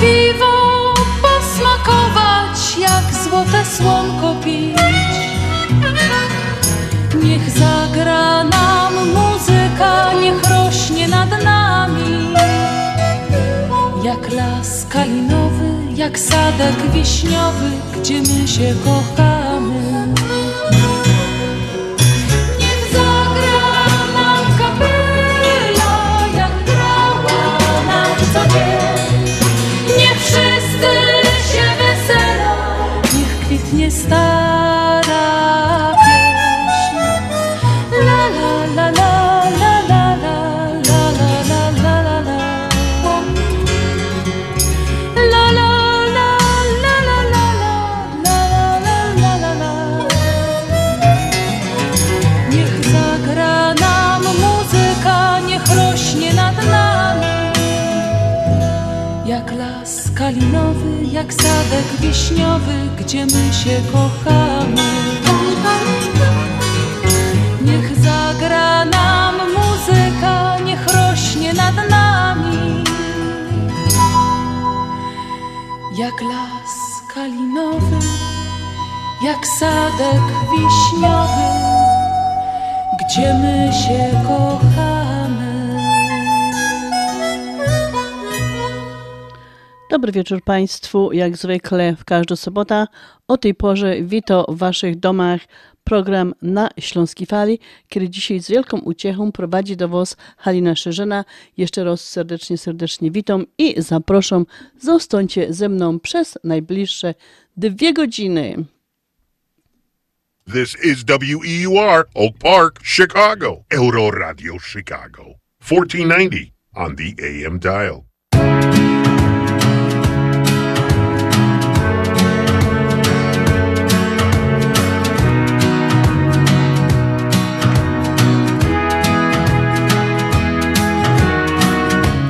Piwo posmakować, jak złote słonko pić. Niech zagra nam muzyka, niech rośnie nad nami. Jak las kalinowy, jak sadek wiśniowy, gdzie my się kochamy. Wiśniowy, gdzie my się kochamy. Niech zagra nam muzyka, niech rośnie nad nami. Jak las kalinowy, jak sadek wiśniowy, gdzie my się kochamy. Dobry wieczór Państwu. Jak zwykle w każdą sobotę o tej porze witam w Waszych domach program na Śląskiej Fali, który dzisiaj z wielką uciechą prowadzi do Was Halina Szerzyna. Jeszcze raz serdecznie, serdecznie witam i zapraszam. Zostańcie ze mną przez najbliższe dwie godziny. This is WEUR, Oak Park, Chicago. Euro Radio Chicago. 1490 on the AM dial.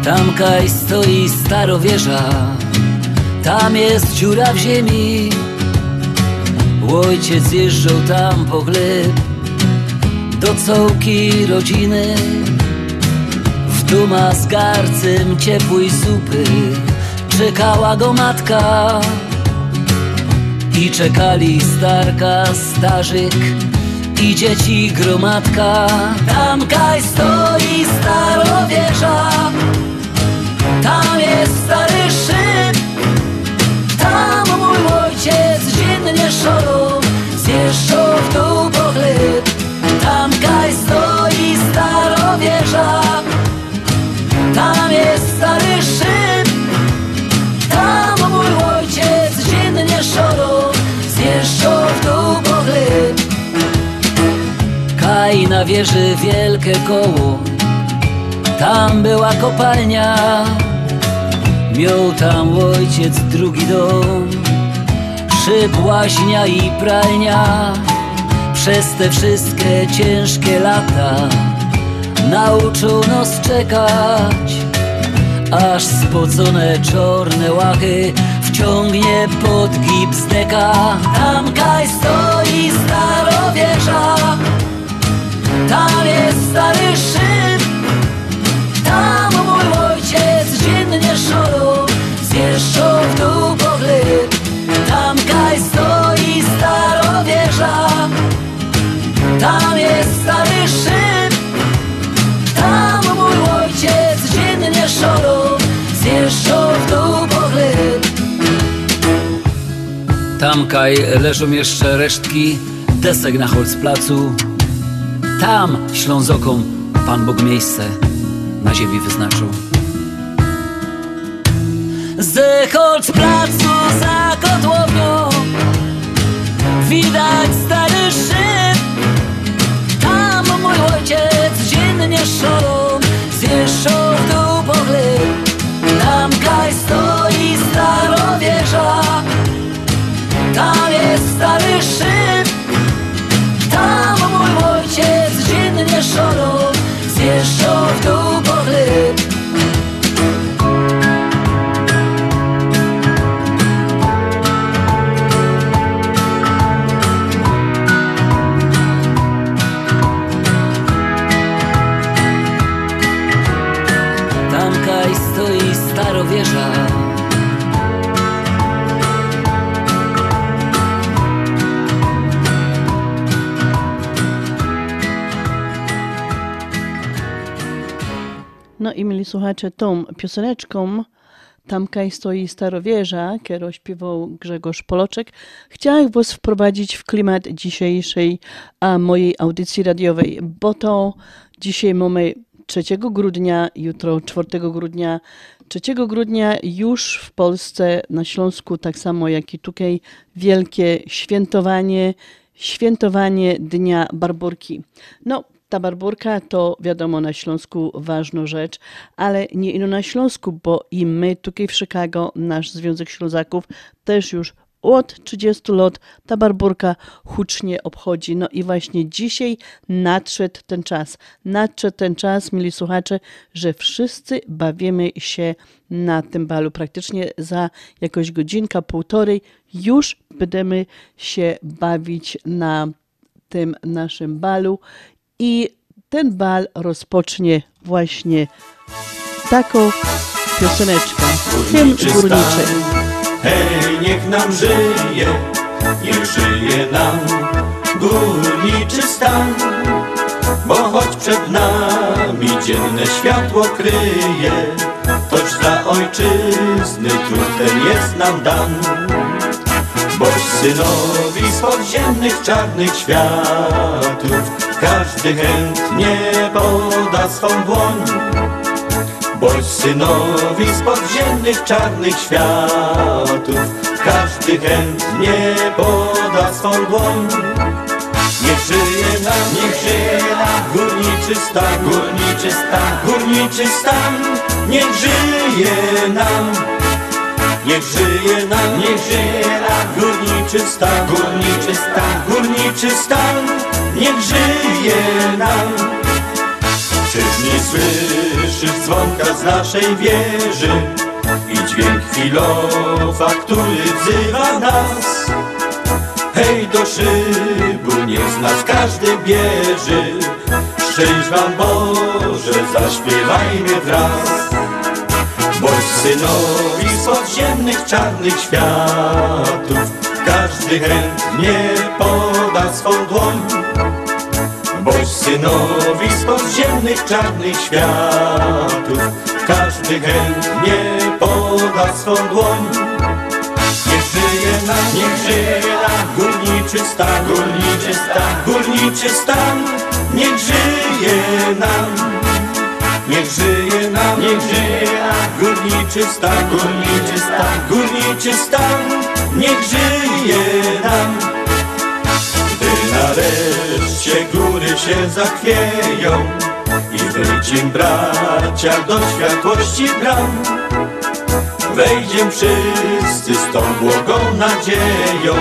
Tam kaj stoi starowieża, tam jest dziura w ziemi. Ojciec jeżdżał tam po chleb, do cołki rodziny. W duma z garcem ciepłej zupy czekała go matka. I czekali starka, starzyk i dzieci gromadka. Tam kaj stoi starowieża, tam jest stary szyb. Tam mój ojciec dziennie szorą. Zjeżdżał w dół po chleb Tam kaj stoi starowieża Tam jest stary szyb. Tam mój ojciec dziennie szorą. Zjeżdżał w dół po chleb Kaj na wieży wielkie koło. Tam była kopalnia Miał tam ojciec drugi dom. Szyb, łaźnia i pralnia. Przez te wszystkie ciężkie lata Nauczył nas czekać. Aż spocone czarne łachy Wciągnie pod gips deka Tam kaj stoi staro wieża Tam jest stary szyb. Tam mój ojciec dziennie szoro Zjeżdżał w dół pogląd Tam kaj stoi staro wieża Tam jest stary szyb Tam mój ojciec dziennie szoro Zjeżdżał w dół pogląd Tam kaj leżą jeszcze resztki desek na Holzplacu. Tam Ślązokom Pan Bóg miejsce na ziemi wyznaczył. Z Holzplacu za kotłownią widać stary szyb. Tam mój ojciec dziennie szorą zjeżdżał w dół pogląd. Tam kaj stoi staro słuchacze tą pioseneczką Tamkaj stoi starowieża, którą śpiewał Grzegorz Poloczek. Chciałam was wprowadzić w klimat dzisiejszej a, mojej audycji radiowej, bo to dzisiaj mamy 3 grudnia, jutro 4 grudnia. 3 grudnia już w Polsce, na Śląsku, tak samo jak i tutaj, wielkie świętowanie, świętowanie Dnia Barburki. No, ta barburka to wiadomo na Śląsku ważna rzecz, ale nie ino na Śląsku, bo i my tutaj w Chicago, nasz Związek Ślązaków też już od 30 lat ta barburka hucznie obchodzi. No i właśnie dzisiaj nadszedł ten czas. Nadszedł ten czas, mili słuchacze, że wszyscy bawimy się na tym balu. Praktycznie za jakąś godzinka, półtorej już będziemy się bawić na tym naszym balu i ten bal rozpocznie właśnie taką pioseneczką. Hymn górniczy. Hej, niech nam żyje, niech żyje nam górniczy stan. Bo choć przed nami dzienne światło kryje, toć dla ojczyzny trud ten jest nam dan. Boś synowi z podziemnych czarnych światów każdy chętnie poda swą dłoń. Boś synowi z podziemnych czarnych światów każdy chętnie poda swą dłoń. Niech żyje nam, niech żyje nam górniczy stan, górniczy stan, górniczy stan, niech żyje nam. Niech żyje nam, niech żyje nam górniczy stan, górniczy stan, górniczy stan, niech żyje nam. Czyż nie słyszysz dzwonka z naszej wieży i dźwięk chwilowa, który wzywa nas? Hej do szybu, niech z nas każdy bierze, szczęść wam Boże, zaśpiewajmy wraz. Boś synowi z podziemnych czarnych światów Każdy chętnie poda swą dłoń Boś synowi z podziemnych czarnych światów Każdy chętnie poda swą dłoń. Niech żyje nam, niech żyje nam Górniczy stan, górniczy stan, górniczy stan. Niech żyje nam Niech żyje nam, niech żyje nam Górniczy stan, górniczy stan, górniczy stan. Niech żyje nam nareszcie góry się zachwieją I wyjdziem bracia do światłości bram. Wejdziem wszyscy z tą błogą nadzieją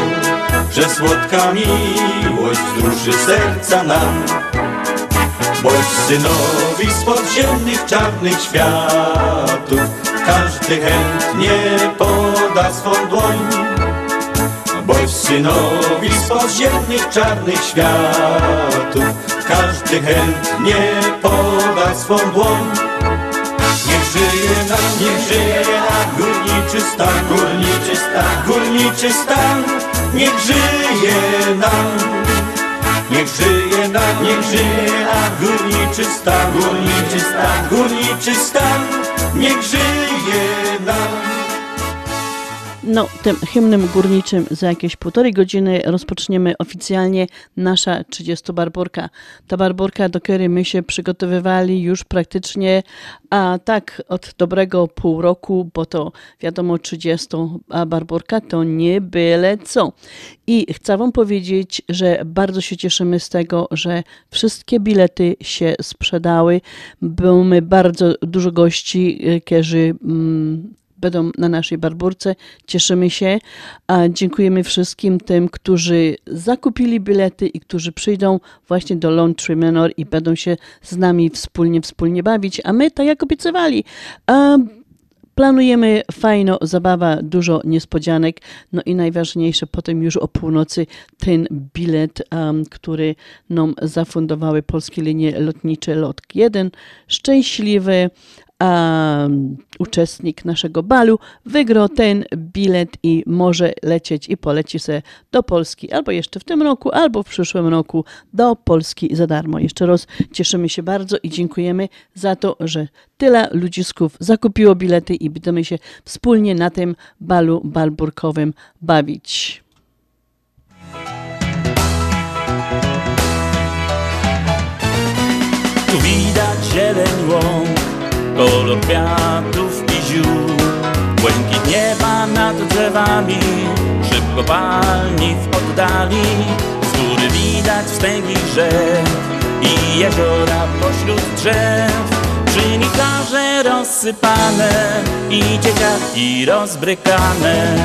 Że słodka miłość wzruszy serca nam. Boś synowi z podziemnych czarnych światów Każdy chętnie poda swą dłoń Boś synowi z podziemnych czarnych światów Każdy chętnie poda swą dłoń. Niech żyje nam, niech żyje nam górniczy stan, górniczy stan, górniczy stan Niech żyje nam Niech żyje nam, niech żyje nam górniczy stan, górniczy stan, górniczy stan, niech żyje nam. No, tym hymnem górniczym za jakieś półtorej godziny rozpoczniemy oficjalnie nasza 30 barborka. Ta barborka, do której my się przygotowywali już praktycznie, a tak od dobrego pół roku, bo to wiadomo 30 barborka to nie byle co. I chcę wam powiedzieć, że bardzo się cieszymy z tego, że wszystkie bilety się sprzedały. Mamy bardzo dużo gości, e, którzy mm, będą na naszej barburce. Cieszymy się. Dziękujemy wszystkim tym, którzy zakupili bilety i którzy przyjdą właśnie do Tree Manor i będą się z nami wspólnie, wspólnie bawić. A my, tak jak obiecywali, Planujemy fajno, zabawa, dużo niespodzianek, no i najważniejsze potem już o północy ten bilet, um, który nam zafundowały polskie linie lotnicze LOT 1. Szczęśliwy, a uczestnik naszego balu wygrał ten bilet i może lecieć i poleci się do Polski albo jeszcze w tym roku, albo w przyszłym roku do Polski za darmo. Jeszcze raz cieszymy się bardzo i dziękujemy za to, że tyle ludzisków zakupiło bilety i będziemy się wspólnie na tym balu balburkowym bawić. Tu widać kolor kwiatów i ziół. Błękit nieba nad drzewami Szybko palni w oddali. Z góry widać wstęgi rzek I jeziora pośród drzew. Plaże rozsypane I dzieciaki rozbrykane.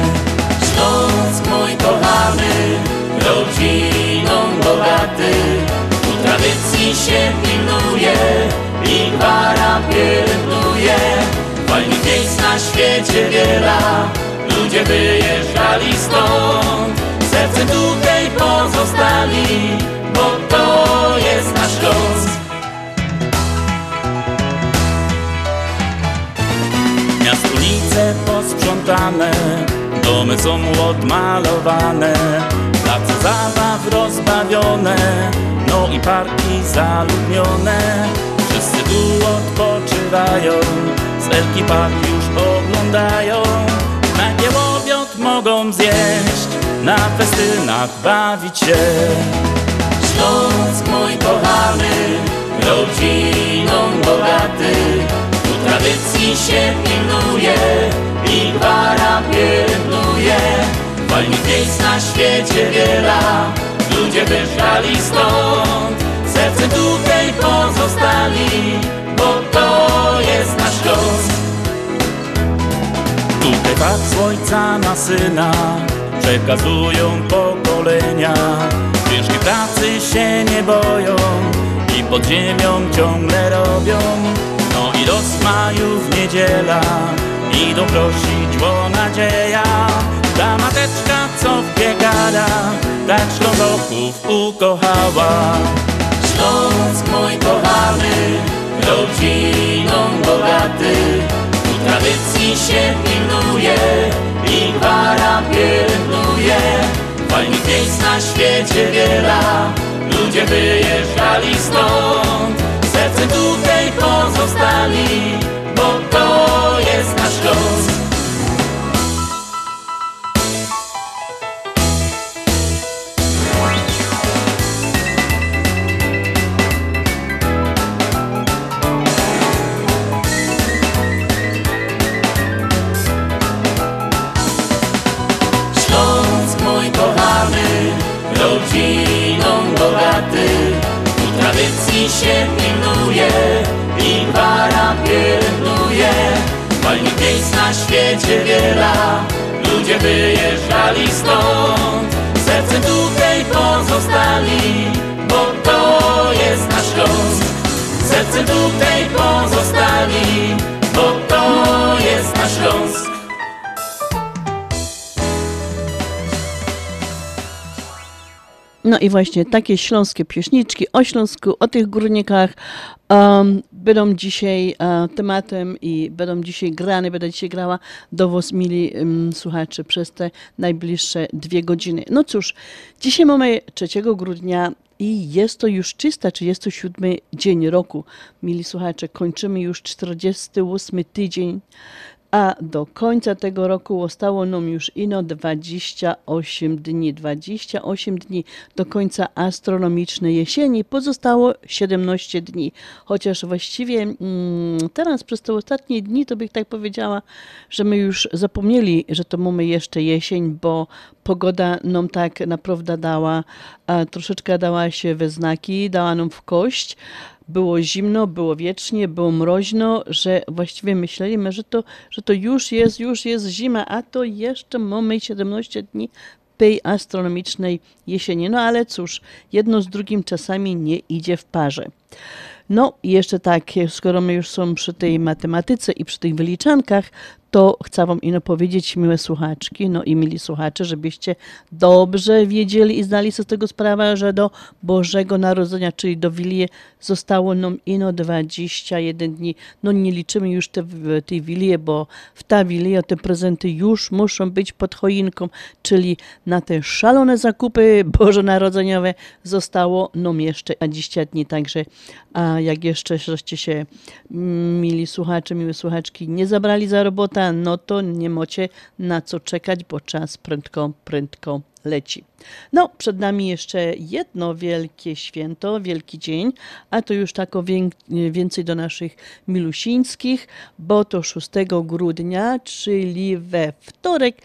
Śląsk mój kochany Rodziną bogaty. Tu tradycji się pilnuje i gwara pielęgnuje. Fajnych miejsc na świecie wiela Ludzie wyjeżdżali stąd. Sercem tutaj pozostali Bo to jest nasz Śląsk Miast ulice posprzątane Domy są odmalowane Place zabaw rozbawione No i parki zaludnione tu odpoczywają. Z Elki Park już oglądają. Na obiad mogą zjeść Na festynach bawić się. Śląsk mój kochany Rodziną bogaty. Tu tradycji się pilnuje I gwara pielęgnuje. Fajnych miejsc na świecie wiela Ludzie wyżali stąd Serce tutaj pozostali Bo to jest nasz Śląsk Tutaj tak z ojca na syna Przekazują pokolenia. Ciężkiej pracy się nie boją I pod ziemią ciągle robią. No i do smaju w niedziela Idą prosić o nadzieja. Ta mateczka co w piekara Tak Ślązoków ukochała Śląsk mój kochany, rodziną bogaty, tu tradycji się pilnuje i gwara pielęgnuje. Fajnych miejsc na świecie wiela, ludzie wyjeżdżali stąd, serce tutaj pozostali, bo to jest nasz Śląsk. Się pilnuje i gwara pielęgnuje. Fajnych miejsc na świecie wiela, ludzie wyjeżdżali stąd. Sercem tutaj pozostali, bo to jest nasz Śląsk. Sercem tutaj pozostali, bo to jest nasz. No i właśnie takie śląskie pieśniczki o Śląsku, o tych górnikach um, będą dzisiaj uh, tematem i będą dzisiaj grane, będę dzisiaj grała do was, mili um, słuchacze, przez te najbliższe dwie godziny. No cóż, dzisiaj mamy 3 grudnia i jest to już 337 dzień roku. Mili słuchacze, kończymy już 48 tydzień a do końca tego roku zostało nam już ino 28 dni. 28 dni do końca astronomicznej jesieni, pozostało 17 dni. Chociaż właściwie mm, teraz przez te ostatnie dni to bych tak powiedziała, że my już zapomnieli, że to mamy jeszcze jesień, bo pogoda nam tak naprawdę dała, a troszeczkę dała się we znaki, dała nam w kość było zimno, było wiecznie, było mroźno, że właściwie myśleliśmy, że to, że to już jest, już jest zima, a to jeszcze mamy 17 dni tej astronomicznej jesieni. No ale cóż, jedno z drugim czasami nie idzie w parze. No i jeszcze tak, skoro my już są przy tej matematyce i przy tych wyliczankach, to chcę Wam ino powiedzieć, miłe słuchaczki, no i mili słuchacze, żebyście dobrze wiedzieli i zdali sobie z tego sprawę, że do Bożego Narodzenia, czyli do Wilii, zostało nam ino 21 dni. No nie liczymy już te, tej Wilii, bo w ta Wilię te prezenty już muszą być pod choinką, czyli na te szalone zakupy bożonarodzeniowe zostało nam jeszcze 20 dni, także a jak jeszcze żeście się, mili słuchacze, miłe słuchaczki, nie zabrali za robotę, no to nie macie na co czekać, bo czas prędko, prędko leci. No, przed nami jeszcze jedno wielkie święto, wielki dzień, a to już tak o więcej do naszych milusińskich, bo to 6 grudnia, czyli we wtorek,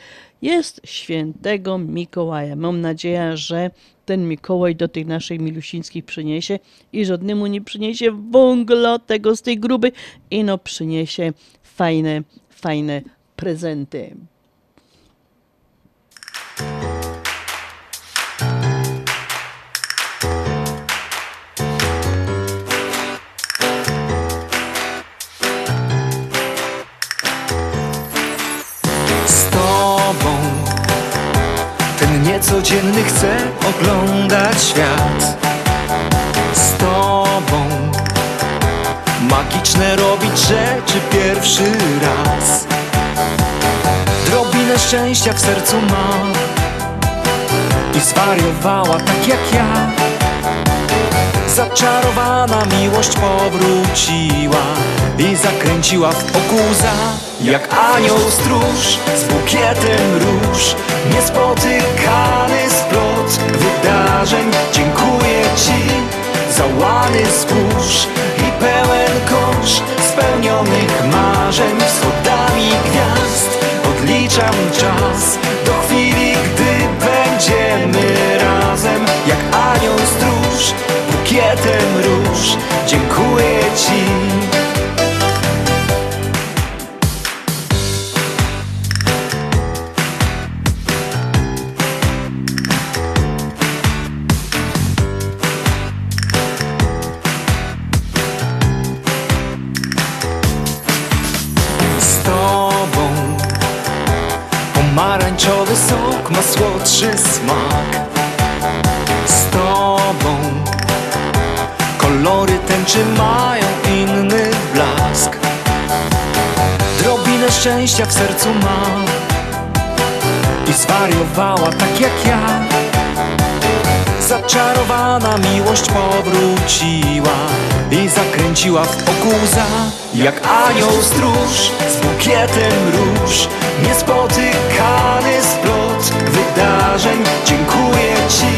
jest świętego Mikołaja. Mam nadzieję, że ten Mikołaj do tych naszych milusińskich przyniesie i żadnemu nie przyniesie wągla tego z tej gruby i no przyniesie fajne fajne prezenty. Z tobą ten niecodzienny chce oglądać świat. Z tobą Magiczne robić rzeczy pierwszy raz. Drobinę szczęścia w sercu ma I zwariowała tak jak ja. Zaczarowana miłość powróciła I zakręciła w okuza Jak anioł stróż z bukietem róż Niespotykany splot wydarzeń. Dziękuję Ci za łany zbóż pełen spełnionych marzeń Wschodami gwiazd. Odliczam czas Do chwili, gdy będziemy razem Jak anioł stróż, bukietem róż. Dziękuję Ci ma słodszy smak. Z tobą Kolory tęczy mają inny blask. Drobinę szczęścia w sercu ma I zwariowała tak jak ja Zaczarowana miłość powróciła I zakręciła w okuza Jak anioł stróż z bukietem róż. Niespotykany splot wydarzeń. Dziękuję Ci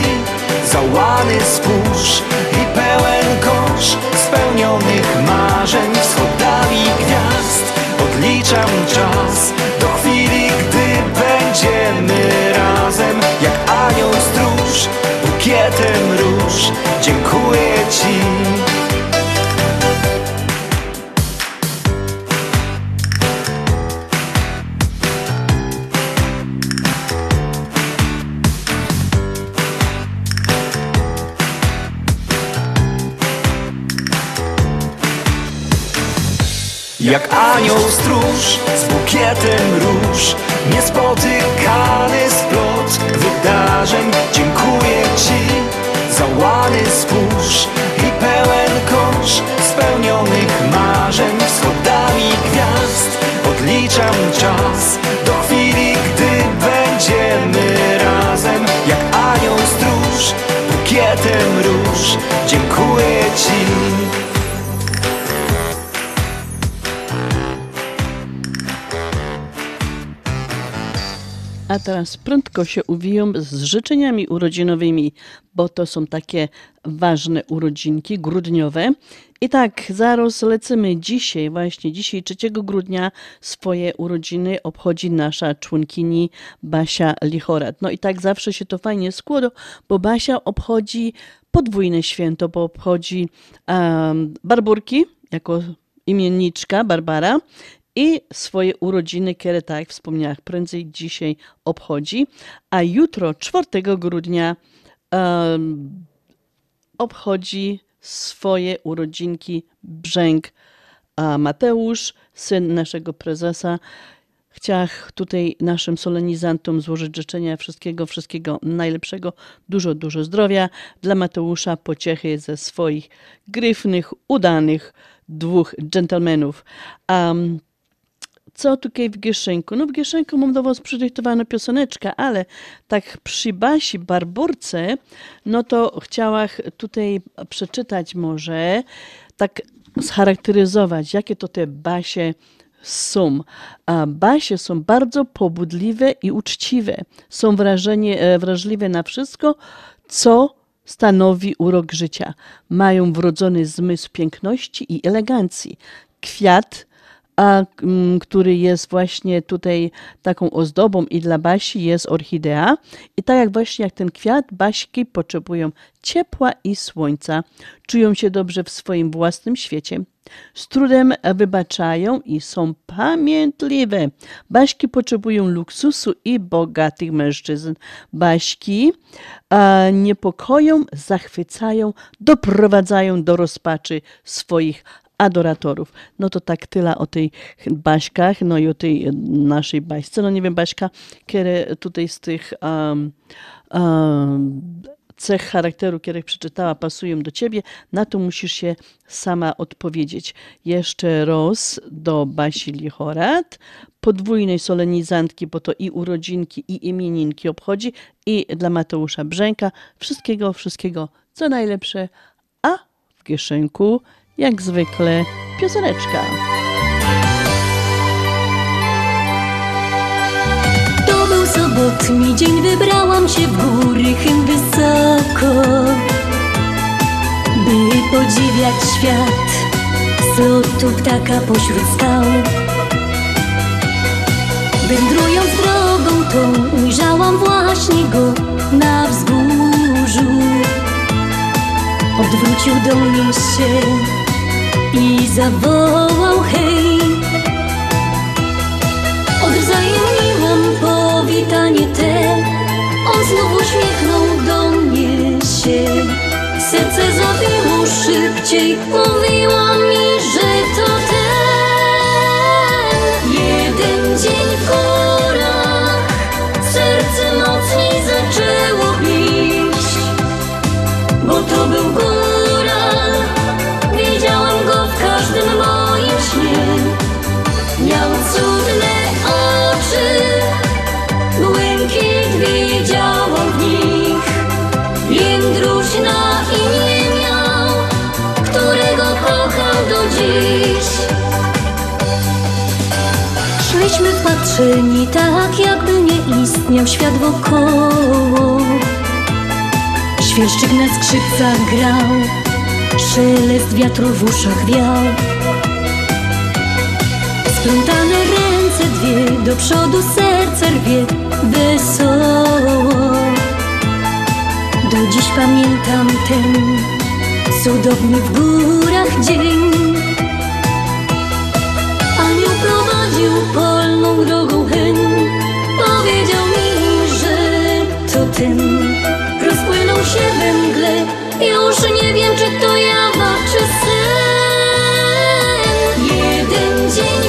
za łany spójrz I pełen kosz spełnionych marzeń. Wschodami gwiazd odliczam czas Jak anioł stróż z bukietem róż. Niespotykany splot wydarzeń. Dziękuję Ci za łany spójrz I pełen kosz spełnionych marzeń. Wschodami gwiazd odliczam czas. Do chwili, gdy będziemy razem. Jak anioł stróż bukietem róż. Dziękuję Ci. A teraz prędko się uwiją z życzeniami urodzinowymi, bo to są takie ważne urodzinki grudniowe. I tak, zaraz lecimy dzisiaj, właśnie dzisiaj 3 grudnia swoje urodziny obchodzi nasza członkini Basia Lichorat. No i tak zawsze się to fajnie składa, bo Basia obchodzi podwójne święto, bo obchodzi um, Barburki jako imienniczka Barbara i swoje urodziny, które, tak jak wspomniałam, prędzej dzisiaj obchodzi, a jutro, 4 grudnia, um, obchodzi swoje urodzinki Brzęk Mateusz, syn naszego prezesa. Chciałam tutaj naszym solenizantom złożyć życzenia wszystkiego, wszystkiego najlepszego, dużo, dużo zdrowia. Dla Mateusza pociechy ze swoich gryfnych, udanych dwóch dżentelmenów. Um, co tutaj w Gieszenku? No w Gieszenku mam do was przydyktowana pioseneczka, ale tak przy Basi Barburce, no to chciałam tutaj przeczytać może, tak scharakteryzować, jakie to te Basie są. A Basie są bardzo pobudliwe i uczciwe. Są wrażenie, e, wrażliwe na wszystko, co stanowi urok życia. Mają wrodzony zmysł piękności i elegancji. Kwiat a, który jest właśnie tutaj taką ozdobą i dla Basi jest orchidea. I tak jak właśnie jak ten kwiat, Baśki potrzebują ciepła i słońca. Czują się dobrze w swoim własnym świecie. Z trudem wybaczają i są pamiętliwe. Baśki potrzebują luksusu i bogatych mężczyzn. Baśki a, niepokoją, zachwycają, doprowadzają do rozpaczy swoich adoratorów. No to tak tyle o tej Baśkach, no i o tej naszej Baśce. No nie wiem, Baśka, które tutaj z tych um, um, cech charakteru, które przeczytała, pasują do ciebie, na to musisz się sama odpowiedzieć. Jeszcze raz do Basi Lichorat, podwójnej solenizantki, bo to i urodzinki, i imieninki obchodzi, i dla Mateusza Brzęka. Wszystkiego, wszystkiego, co najlepsze, a w kieszenku jak zwykle pioseneczka. To był sobotni dzień, wybrałam się w góry chym wysoko, by podziwiać świat z lotu ptaka pośród skał. Wędrując drogą tą, ujrzałam właśnie go na wzgórzu. Odwrócił do mnie się i zawołał hej. Odwzajemniłam powitanie te. On znów uśmiechnął do mnie się. Serce zabiło szybciej Mówiła Wpatrzeni tak jakby nie istniał świat wokoło. Świerszczyk na skrzypcach grał Szelest wiatru w uszach wiał. Splątane ręce dwie Do przodu serce rwie Wesoło. Do dziś pamiętam ten Cudowny w górach dzień prowadził polną drogą hen Powiedział mi, że to ten Rozpłynął się we mgle. Już nie wiem, czy to jawa, czy sen. Jeden dzień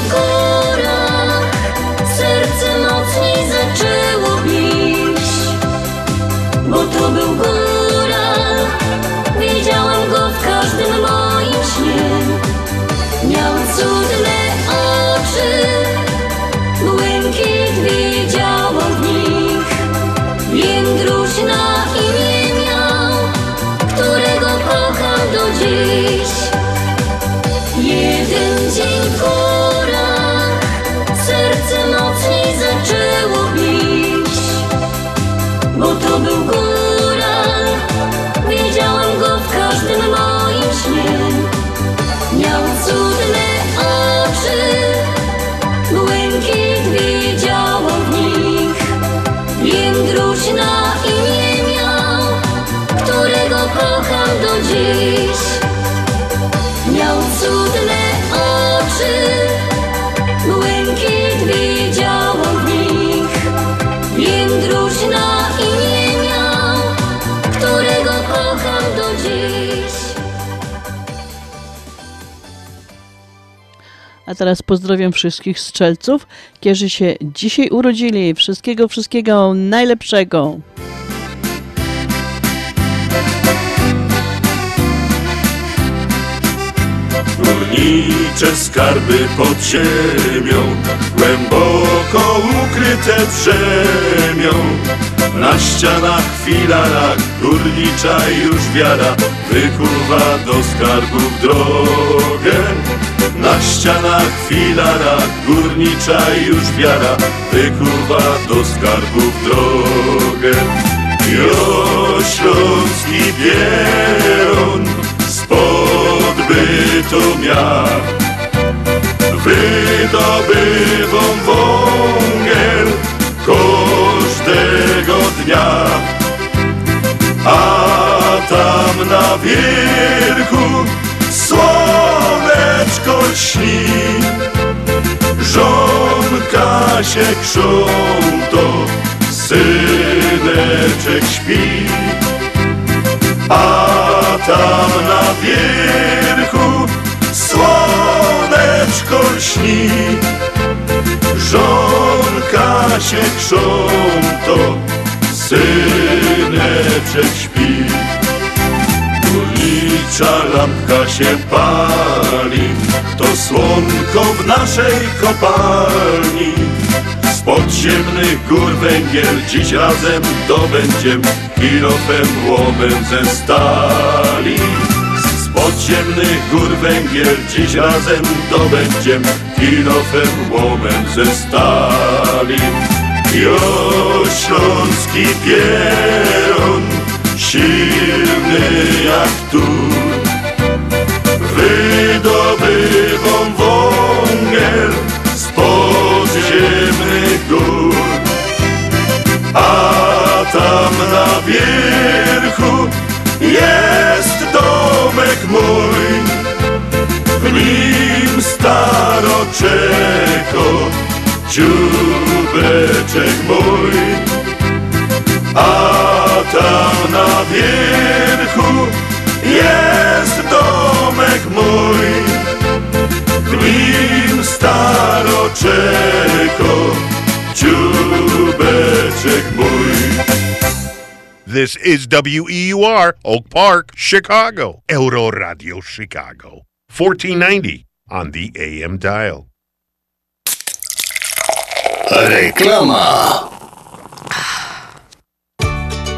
w Serce mocniej zaczęło bić. Bo to był góra Widziałam go w każdym moim śnie. Miał cudne teraz pozdrawiam wszystkich strzelców, którzy się dzisiaj urodzili. Wszystkiego, wszystkiego najlepszego. Górnicze skarby pod ziemią, głęboko ukryte drzemią. Na ścianach, filarach górnicza już wiara wykuwa do skarbów drogę. Na ścianach, filarach górnicza już wiara wykuwa do skarbów drogę. Jo śląski pieron spod bytu miar Wydobywą wągiel każdego dnia A tam na wierchu słoneczko śni Żonka się krząto, syneczek śpi. A tam na wierchu słoneczko śni Żonka się krząto, syneczek śpi Górnicza lampka się pali To słonko w naszej kopalni. Z podziemnych gór węgiel Dziś razem dobędziem Kilofem łomem ze stali. Z podziemnych gór węgiel Dziś razem dobędziem Kilofem łomem ze stali. Jo śląski pieron silny jak tu Wydobywą wągiel z podziemnych gór. A tam na wierchu jest domek mój W nim staroczeko dziubeczek mój. A tam na wierchu jest domek mój W nim staroczeko dziubeczek mój This is WEUR, Oak Park, Chicago. Euro Radio Chicago. 1490 on the AM dial. Reklama.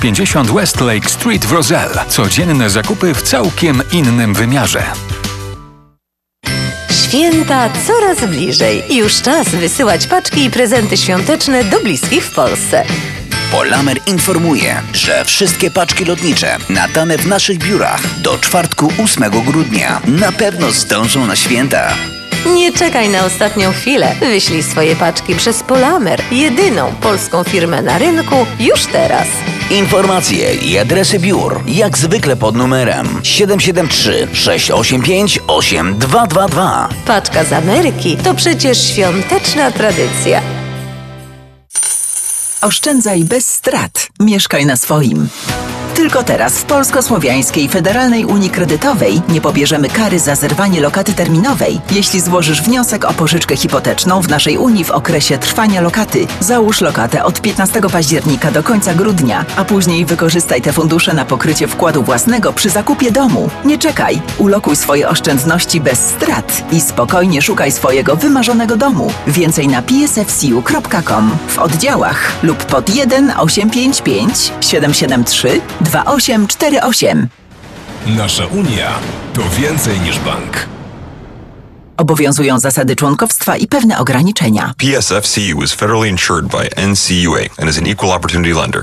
650 Westlake Street w Roselle. Codzienne zakupy w całkiem innym wymiarze. Święta coraz bliżej. Już czas wysyłać paczki i prezenty świąteczne do bliskich w Polsce. Polamer informuje, że wszystkie paczki lotnicze nadane w naszych biurach do czwartku 8 grudnia na pewno zdążą na święta. Nie czekaj na ostatnią chwilę. Wyślij swoje paczki przez Polamer, jedyną polską firmę na rynku, już teraz. Informacje i adresy biur jak zwykle pod numerem 773 685 8222. Paczka z Ameryki to przecież świąteczna tradycja. Oszczędzaj bez strat. Mieszkaj na swoim. Tylko teraz w Polsko-Słowiańskiej Federalnej Unii Kredytowej nie pobierzemy kary za zerwanie lokaty terminowej, jeśli złożysz wniosek o pożyczkę hipoteczną w naszej Unii w okresie trwania lokaty. Załóż lokatę od 15 października do końca grudnia, a później wykorzystaj te fundusze na pokrycie wkładu własnego przy zakupie domu. Nie czekaj, ulokuj swoje oszczędności bez strat i spokojnie szukaj swojego wymarzonego domu. Więcej na psfcu.com w oddziałach lub pod 1 855 773 2848. Nasza Unia to więcej niż bank. Obowiązują zasady członkowstwa i pewne ograniczenia. PSFCU is federally insured by NCUA and is an equal opportunity lender.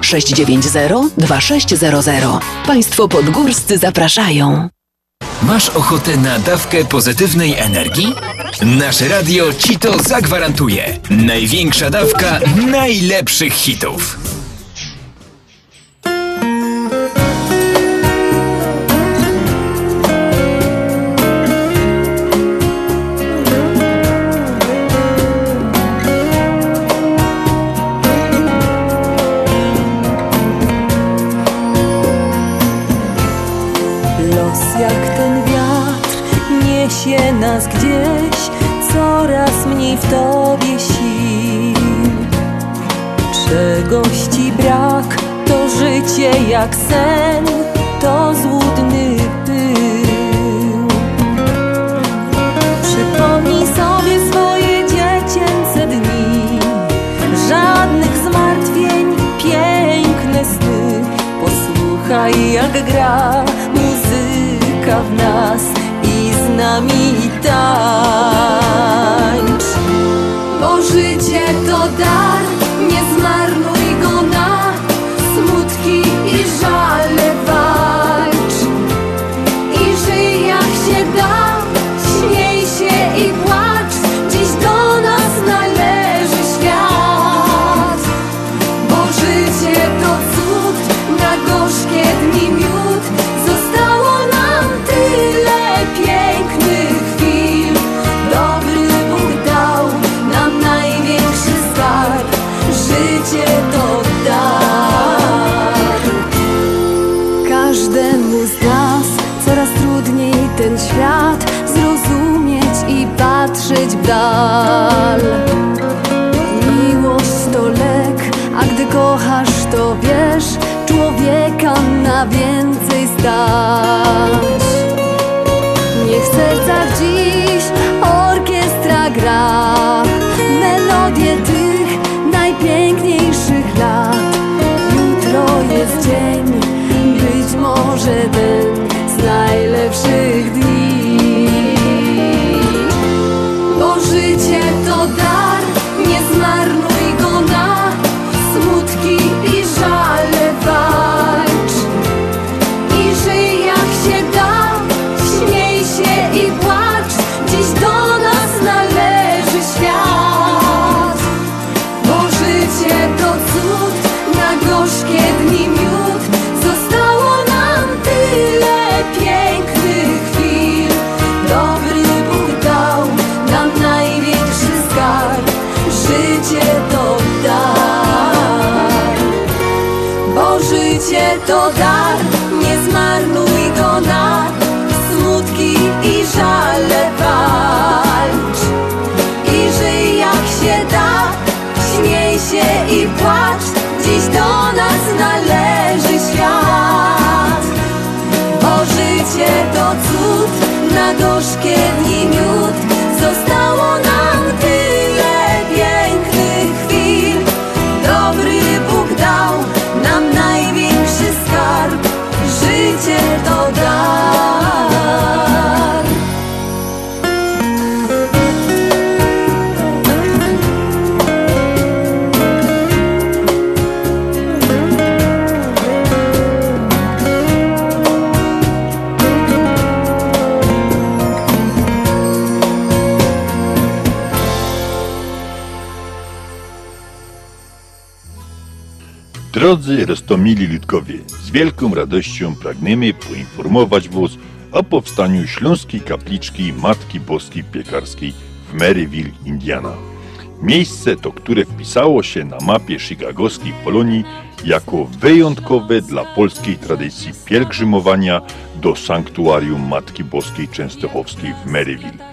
690 2600. Państwo podgórscy zapraszają. Masz ochotę na dawkę pozytywnej energii? Nasze radio ci to zagwarantuje. Największa dawka najlepszych hitów. Życie jak sen, to złudny pył. Przypomnij sobie swoje dziecięce dni, żadnych zmartwień, piękne sny. Posłuchaj jak gra muzyka w nas i z nami tańcz. Bo życie to dar, dal. Miłość to lek, a gdy kochasz, to wiesz, człowieka na więcej stać. Niech w sercach dziś Drodzy Rostomili Ludkowie, z wielką radością pragniemy poinformować Was o powstaniu Śląskiej Kapliczki Matki Boskiej Piekarskiej w Maryville, Indiana. Miejsce to, które wpisało się na mapie chicagowskiej Polonii jako wyjątkowe dla polskiej tradycji pielgrzymowania do sanktuarium Matki Boskiej Częstochowskiej w Maryville.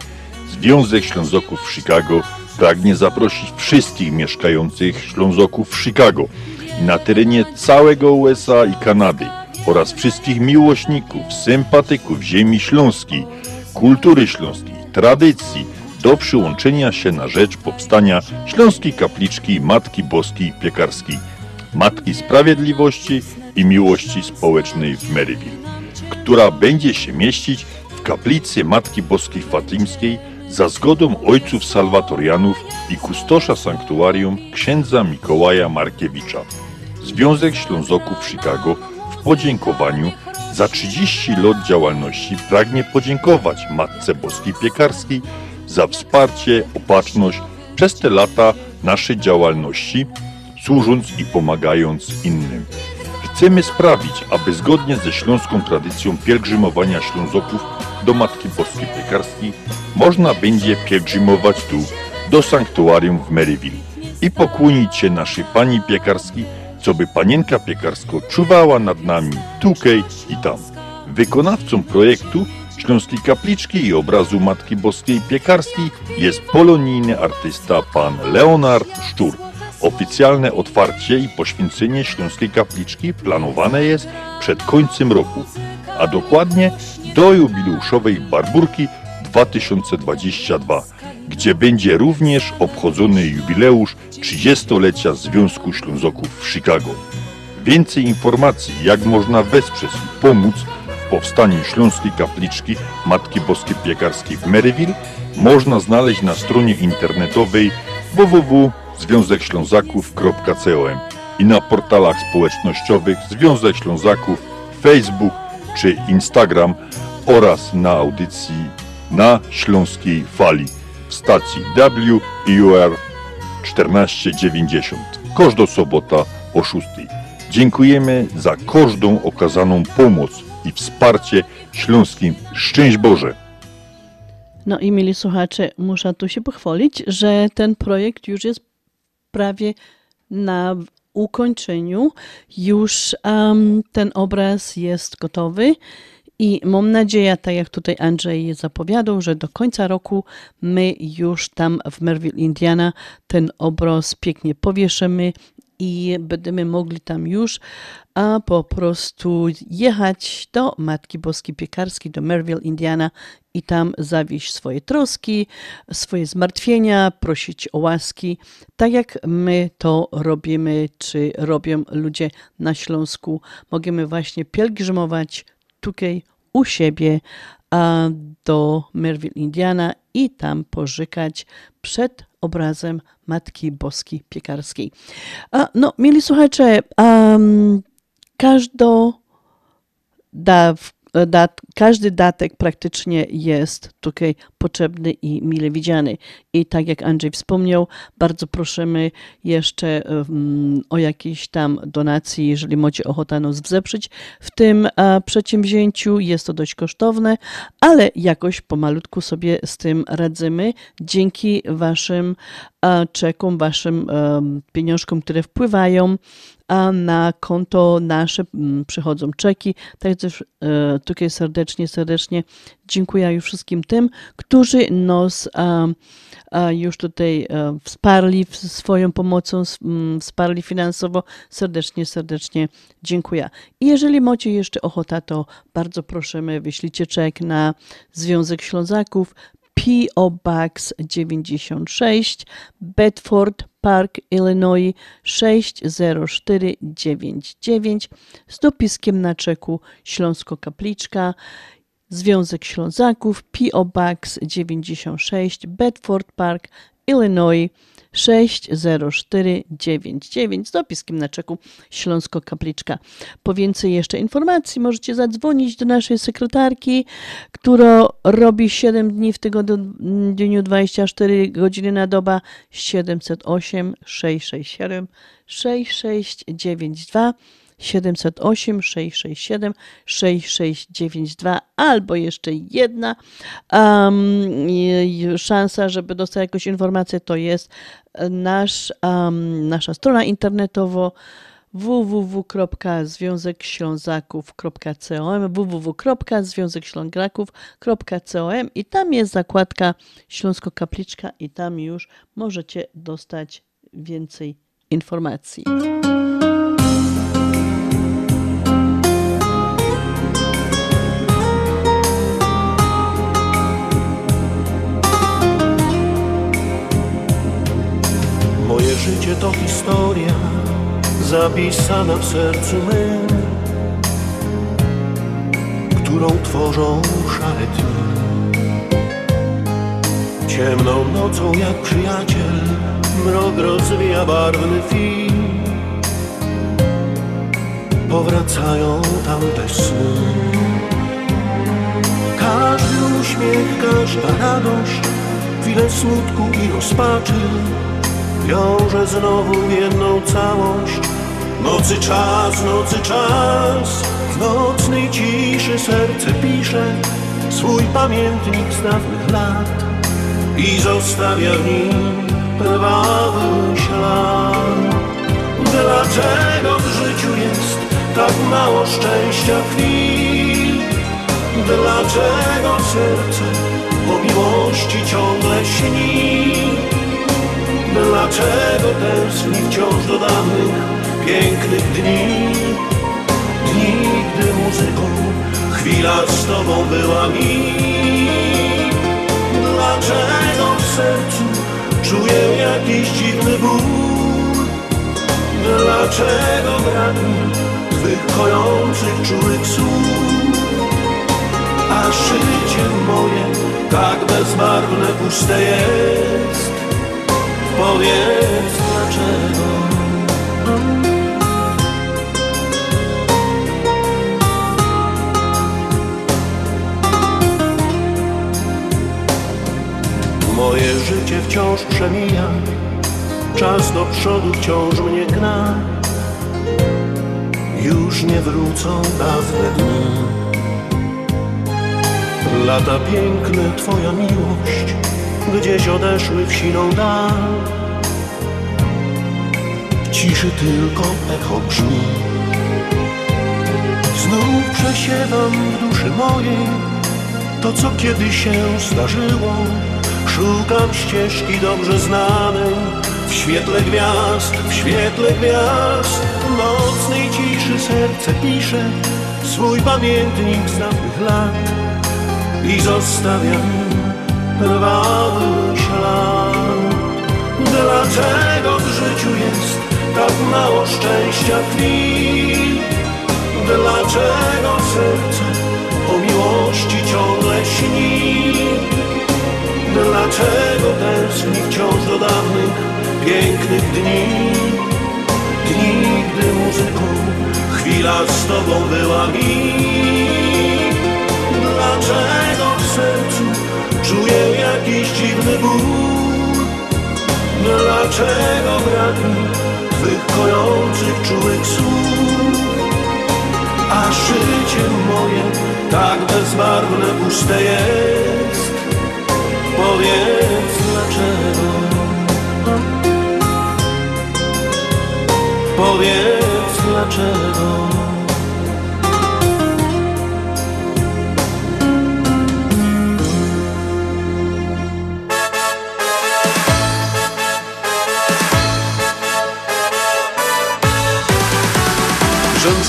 Związek Ślązoków w Chicago pragnie zaprosić wszystkich mieszkających Ślązoków w Chicago na terenie całego USA i Kanady oraz wszystkich miłośników, sympatyków ziemi śląskiej, kultury śląskiej, tradycji do przyłączenia się na rzecz powstania Śląskiej Kapliczki Matki Boskiej Piekarskiej, Matki Sprawiedliwości i Miłości Społecznej w Maryville, która będzie się mieścić w kaplicy Matki Boskiej Fatimskiej za zgodą ojców salwatorianów i kustosza sanktuarium księdza Mikołaja Markiewicza. Związek Ślązoków Chicago w podziękowaniu za 30 lat działalności pragnie podziękować Matce Boskiej Piekarskiej za wsparcie, opatrzność przez te lata naszej działalności, służąc i pomagając innym. Chcemy sprawić, aby zgodnie ze śląską tradycją pielgrzymowania Ślązoków do Matki Boskiej Piekarskiej można będzie pielgrzymować tu, do sanktuarium w Maryville i pokłonić się naszej Pani Piekarskiej, co by Panienka Piekarska czuwała nad nami tukej i tam. Wykonawcą projektu Śląskiej Kapliczki i obrazu Matki Boskiej Piekarskiej jest polonijny artysta pan Leonard Szczur. Oficjalne otwarcie i poświęcenie Śląskiej Kapliczki planowane jest przed końcem roku, a dokładnie do jubileuszowej Barburki 2022, gdzie będzie również obchodzony jubileusz 30-lecia Związku Ślązoków w Chicago. Więcej informacji, jak można wesprzeć i pomóc w powstaniu Śląskiej Kapliczki Matki Boskiej Piekarskiej w Maryville, można znaleźć na stronie internetowej www.związekślązaków.com i na portalach społecznościowych Związek Ślązaków, Facebook czy Instagram oraz na audycji na Śląskiej Fali stacji WUR 1490. Każda sobota o 6. Dziękujemy za każdą okazaną pomoc i wsparcie śląskim. Szczęść Boże! No i mieli słuchacze, muszę tu się pochwalić, że ten projekt już jest prawie na ukończeniu. Już um, ten obraz jest gotowy. I mam nadzieję, tak jak tutaj Andrzej zapowiadał, że do końca roku my już tam w Merville, Indiana ten obraz pięknie powieszymy i będziemy mogli tam już a po prostu jechać do Matki Boskiej Piekarskiej, do Merville, Indiana i tam zawieść swoje troski, swoje zmartwienia, prosić o łaski, tak jak my to robimy, czy robią ludzie na Śląsku. Możemy właśnie pielgrzymować tutaj u siebie do Merville, Indiana i tam pożykać przed obrazem Matki Boskiej Piekarskiej. No, mieli słuchacze, um, każdo da w dat, każdy datek praktycznie jest tutaj potrzebny i mile widziany. I tak jak Andrzej wspomniał, bardzo prosimy jeszcze um, o jakieś tam donacji, jeżeli macie ochotę nas wesprzeć w tym przedsięwzięciu. Jest to dość kosztowne, ale jakoś pomalutku sobie z tym radzimy dzięki waszym czekom, waszym pieniążkom, które wpływają a na konto nasze przychodzą czeki. Także tutaj serdecznie, serdecznie dziękuję już wszystkim tym, którzy nas już tutaj wsparli swoją pomocą, wsparli finansowo. Serdecznie, serdecznie dziękuję. I jeżeli macie jeszcze ochotę, to bardzo prosimy, wyślijcie czek na Związek Ślązaków P.O. Box 96, Bedford Park, Illinois 60499 z dopiskiem na czeku Śląsko Kapliczka, Związek Ślązaków, P.O. Box 96, Bedford Park, Illinois 60499 z dopiskiem na czeku Śląsko Kapliczka. Po więcej jeszcze informacji możecie zadzwonić do naszej sekretarki, która robi 7 dni w tygodniu 24 godziny na doba 708 667 6692 708 667 6692 albo jeszcze jedna um, szansa, żeby dostać jakąś informację, to jest nasz, um, nasza strona internetowa www.związekślązaków.com www.związekślązaków.com i tam jest zakładka Śląsko Kapliczka i tam już możecie dostać więcej informacji. Życie to historia zapisana w sercu mym, którą tworzą szare dni. Ciemną nocą jak przyjaciel mrok rozwija barwny film. Powracają tamte sny. Każdy uśmiech, każda radość, chwilę smutku i rozpaczy wiąże znowu w jedną całość. Nocy czas, nocy czas, w nocnej ciszy serce pisze swój pamiętnik z dawnych lat i zostawia w nim trwały ślad. Dlaczego w życiu jest tak mało szczęścia chwil? Dlaczego serce po miłości ciągle śni? Dlaczego tęskni wciąż do dawnych, pięknych dni? Dni, gdy muzyką chwila z tobą była mi. Dlaczego w sercu czuję jakiś dziwny ból? Dlaczego brak mi twych kojących, czułych słów? A życie moje tak bezbarwne, puste jest Powiedz dlaczego? Moje życie wciąż przemija Czas do przodu wciąż mnie gna. Już nie wrócą dawne dni. Lata piękne, Twoja miłość Gdzieś odeszły w siną dal. W ciszy tylko echo brzmi. Znów przesiewam w duszy mojej To co kiedyś się zdarzyło. Szukam ścieżki dobrze znanej W świetle gwiazd, w świetle gwiazd. W nocnej ciszy serce pisze Swój pamiętnik z dawnych lat I zostawiam ślad. Dlaczego w życiu jest tak mało szczęścia chwil? Dlaczego serce o miłości ciągle śni? Dlaczego tęskni wciąż do dawnych, pięknych dni? Dni, gdy muzyką chwila z tobą była mi. Dlaczego w sercu Czuję jakiś dziwny ból. Dlaczego brak mi Twych kojących, czułych słów? A życie moje tak bezbarwne, puste jest. Powiedz dlaczego? Powiedz dlaczego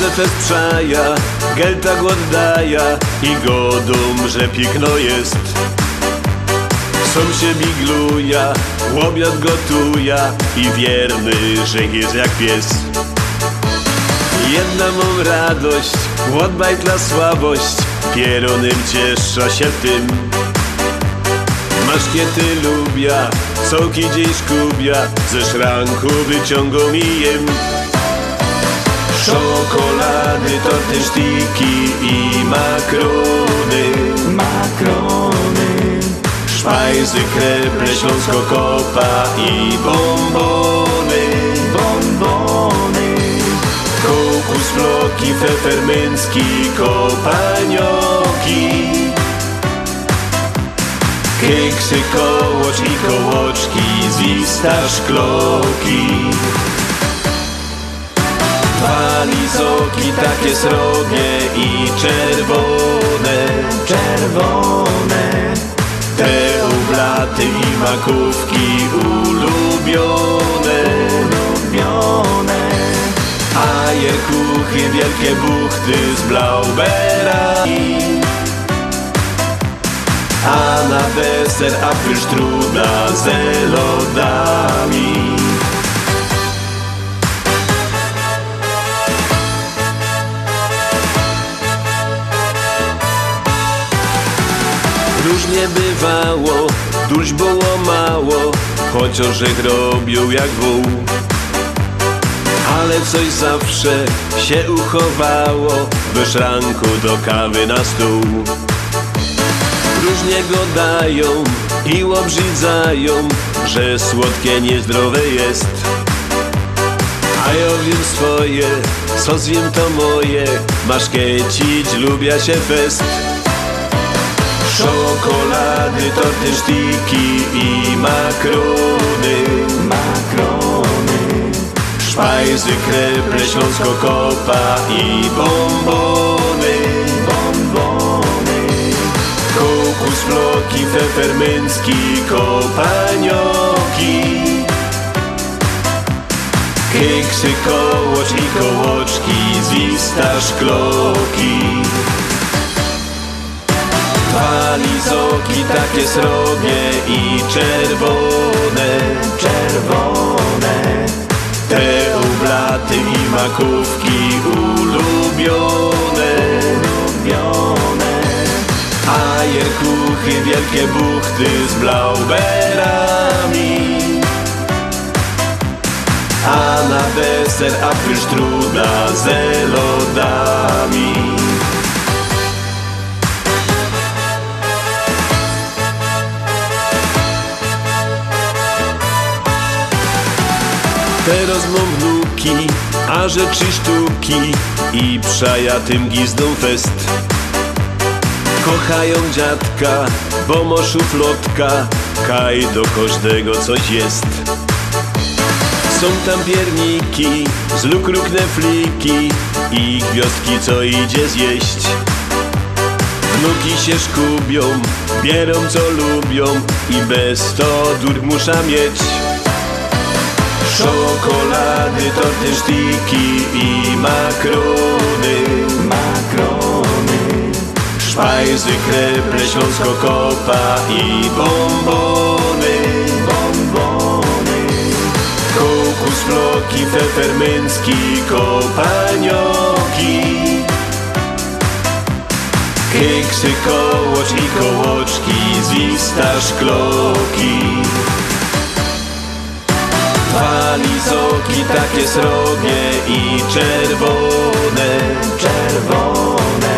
Rządze przaja, gelta głoddaja i godum, że piękno jest. Są się bigluja, łobiot gotuja i wierny, że jest jak pies. Jedna mam radość, łodbajtla słabość, pieronym ciesza się tym. Masz kiedy lubia, soki dziś kubia, ze szranku wyciągą mi jem. Czokolady, torty, sztiki i makrony Makrony Szpajzy, kreple, śląsko kopa i bombony Bombony Kokus, floki, fefermyncki, kopanioki. Keksy, kołoczki, kołoczki, zwista szkloki. Dwa lizoki takie srogie i czerwone, czerwone. Te ublaty i makówki ulubione, ulubione. A jerkuchy, wielkie buchty z blauberami. A na deser apelstrudla z lodami. Różnie bywało, duś było mało, chociaż ich robił jak wół. Ale coś zawsze się uchowało w szranku do kawy na stół. Różnie go dają i obrzydzają, że słodkie niezdrowe jest. A ja wiem swoje, co zjem to moje, masz kiecić, lubia się fest. Czokolady, torty, sztiki i makrony. Makrony. Szpajzy, kreple, śląsko kopa i bombony. Bombony. Kokus, floki, fefermyncki, kopanioki. Keksy, kołoczki, kołoczki, zwista szkloki Dwa lizoki takie srogie i czerwone, czerwone. Te ublaty i makówki ulubione, ulubione. A jerkuchy, wielkie buchty z blauberami. A na deser apelstrudla z lodami. Teraz mam wnuki, a trzy sztuki i przaja tym gizdą fest. Kochają dziadka, bo mo szuflotka, kaj do każdego coś jest. Są tam pierniki, z luk fliki i gwiazdki, co idzie zjeść. Wnuki się szkubią, bierą co lubią i bez to dur musza mieć. Czokolady, torty, sztiki i makrony. Makrony. Szpajzy, kreple, śląsko kopa i bombony. Bombony. Kokus, floki, fefermyncki, kopanioki. Keksy, kołoczki, kołoczki, zwista szkloki Dwa takie srogie i czerwone, czerwone.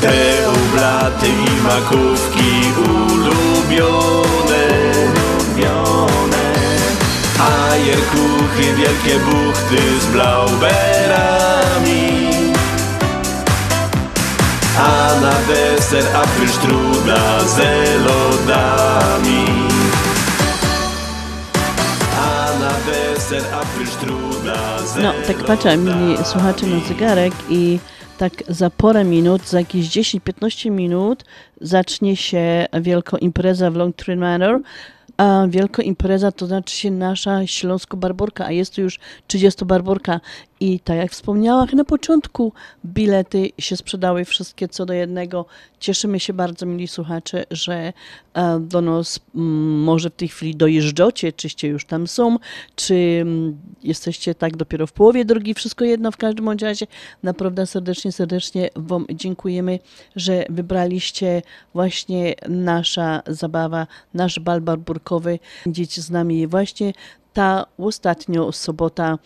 Te ublaty i makówki ulubione, ulubione. A jerkuchy, wielkie buchty z blauberami. A na deser apelstrudla z lodami. No, tak patrzę, mili słuchacze, na zegarek i tak za parę minut, za jakieś 10-15 minut zacznie się wielka impreza w Long Train Manor. A wielka impreza to znaczy się nasza Śląsko-Barborka, a jest to już 30-Barborka. I tak jak wspomniałam na początku, bilety się sprzedały wszystkie co do jednego. Cieszymy się bardzo, mili słuchacze, że e, do nas może w tej chwili dojeżdżacie, czyście już tam są, czy jesteście tak dopiero w połowie drogi, wszystko jedno w każdym razie. Naprawdę serdecznie, serdecznie Wam dziękujemy, że wybraliście właśnie nasza zabawa, nasz bal barburkowy. Będziecie z nami właśnie ta ostatnia sobota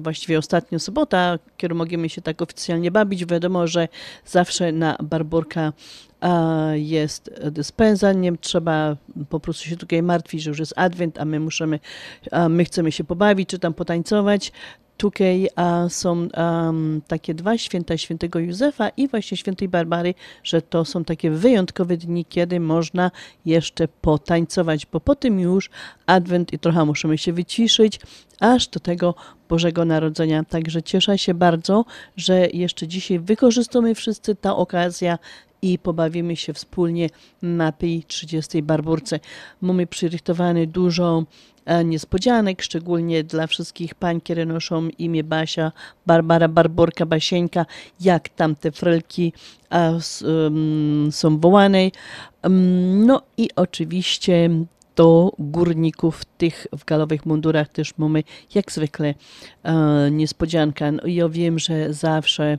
właściwie ostatnia sobota, kiedy możemy się tak oficjalnie bawić. Wiadomo, że zawsze na Barborka jest dyspensa, nie trzeba po prostu się tutaj martwić, że już jest adwent, a my musimy, my chcemy się pobawić, czy tam potańcować, tutaj a, są um, takie dwa święta, świętego Józefa i właśnie świętej Barbary, że to są takie wyjątkowe dni, kiedy można jeszcze potańcować, bo po tym już Adwent i trochę musimy się wyciszyć, aż do tego Bożego Narodzenia. Także cieszę się bardzo, że jeszcze dzisiaj wykorzystamy wszyscy ta okazja i pobawimy się wspólnie na tej 30. barburce. Mamy przyrychtowane dużo niespodzianek, szczególnie dla wszystkich pań, które noszą imię Basia, Barbara, Barborka, Basieńka, jak tam te frelki są wołane. No i oczywiście do górników tych w galowych mundurach też mamy jak zwykle e, niespodzianka. No, ja wiem, że zawsze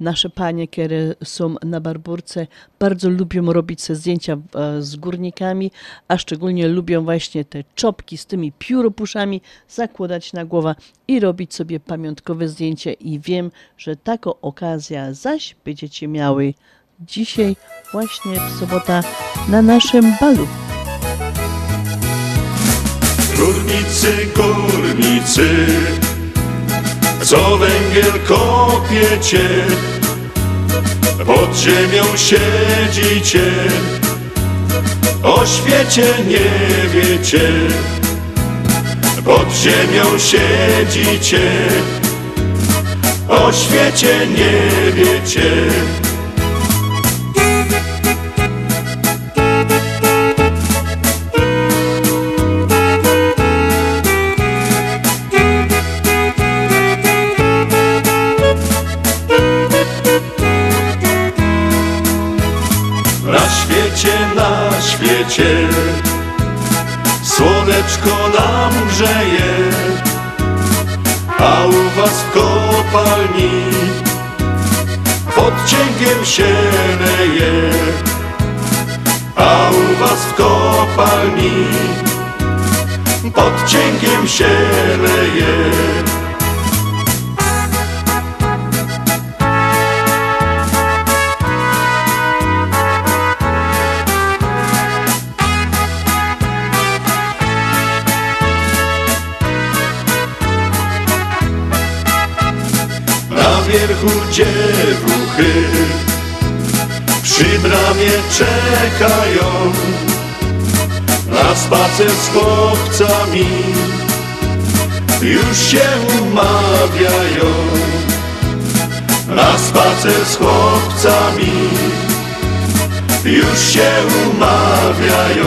nasze panie, które są na barburce, bardzo lubią robić sobie zdjęcia e, z górnikami, a szczególnie lubią właśnie te czopki z tymi pióropuszami zakładać na głowę i robić sobie pamiątkowe zdjęcie i wiem, że taką okazję zaś będziecie miały dzisiaj właśnie w sobota na naszym balu. Górnicy, górnicy, co węgiel kopiecie, pod ziemią siedzicie, o świecie nie wiecie, pod ziemią siedzicie, o świecie nie wiecie. Świecie. Słoneczko nam grzeje A u was w kopalni Pod cięgiem się leje. A u was w kopalni Pod cięgiem się leje dziewuchy przy bramie czekają. Na spacer z chłopcami już się umawiają. Na spacer z chłopcami już się umawiają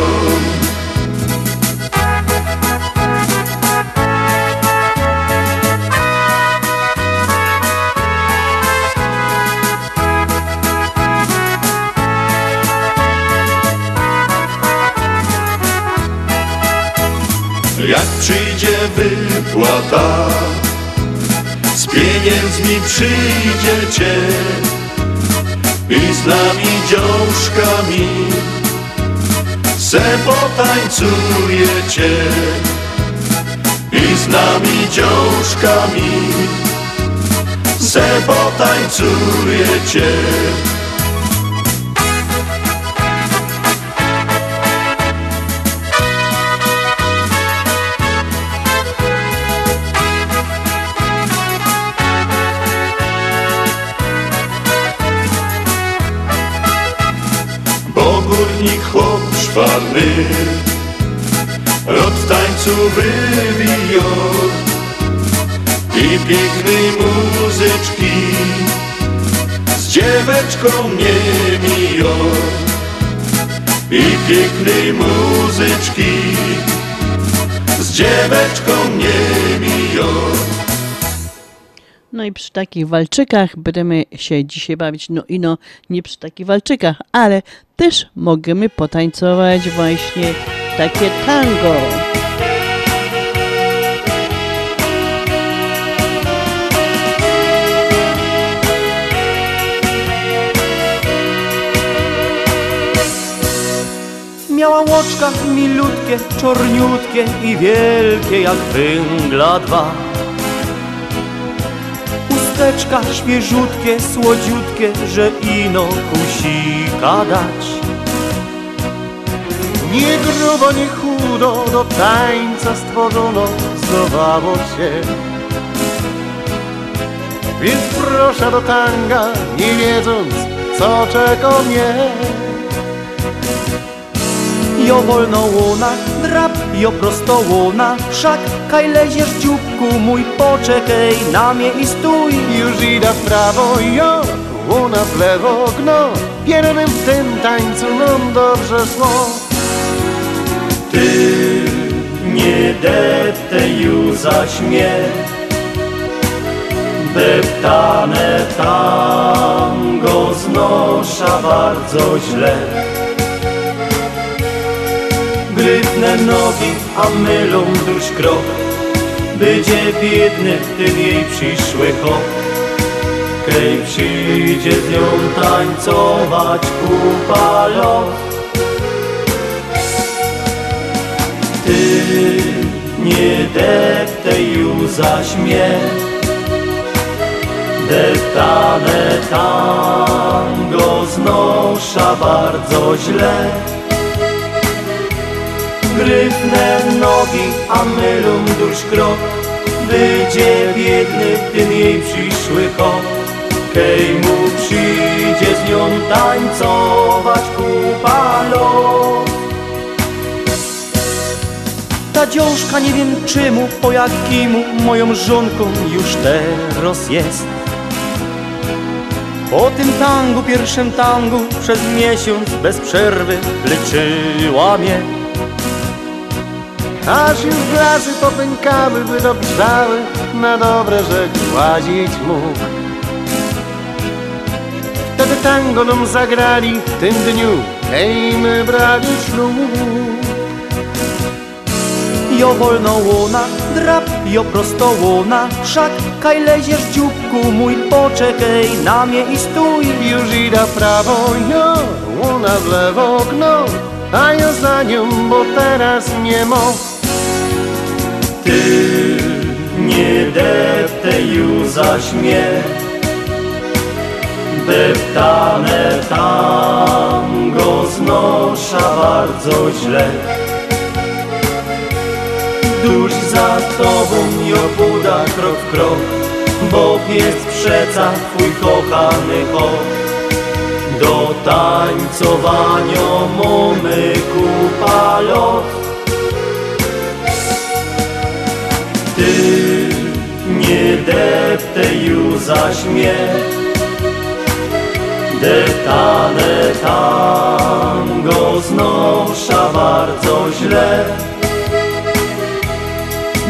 przyjdzie wypłata, z pieniędzmi przyjdziecie i z nami dziążkami se potańcujecie i z nami dziążkami se potańcujecie. Czwarny Rod w tańcu wywijo I pięknej muzyczki Z dzieweczką nie mijo. I pięknej muzyczki Z dzieweczką nie mijo no i przy takich walczykach będziemy się dzisiaj bawić. No i no, nie przy takich walczykach, ale też możemy potańcować właśnie takie tango. Miała łoczka milutkie, czorniutkie i wielkie jak węgla dwa ciasteczka świeżutkie, słodziutkie, że ino kusika dać. Nie grubo, nie chudo, do tańca stworzono, zdowało się. Więc proszę do tanga, nie wiedząc, co czeka mnie. Jo wolno łona, drap, jo prosto łona, wszak kaj leziesz dzióbku mój, poczekaj na mnie i stój. Już idę w prawo, jo, łona w lewo, gno, piernym w tym tańcu nam dobrze szło. Ty nie deptaj już zaś mnie, deptane tango znosza bardzo źle. Grytne nogi, a mylą dusz krok, będzie biedny tym jej przyszły hop. Kej przyjdzie z nią tańcować kupa. Ty nie deptaj już mnie, Deptane tango znosza bardzo źle Gryfne nogi, a mylą dusz krok Będzie biedny w tym jej przyszły hop Kej mu przyjdzie z nią tańcować kupa Ta dziążka nie wiem czemu, po jakimu moją żonką już teraz jest. Po tym tangu, pierwszym tangu, przez miesiąc bez przerwy leczyła mnie. Aż już glasy popękały, by dobrzały, na dobre rzecz łazić mógł. Wtedy tango nam zagrali w tym dniu, hej, my brali ślub. Jo wolno łona, drap, jo prosto łona, wszak kaj leziesz dzióbku mój, poczekaj na mnie i stój. Już idę w prawo, jo, łona w lewo, gno, a ja za nią, bo teraz nie mo. Ty nie deptaj już zaś mnie. Deptane tango znosza bardzo źle. Dusz za tobą i obuda krok w krok Bo jest przeca twój kochany hop Do tańcowania mamy kupa lot Ty nie deptaj już zaś mnie Deptane tango znosza bardzo źle.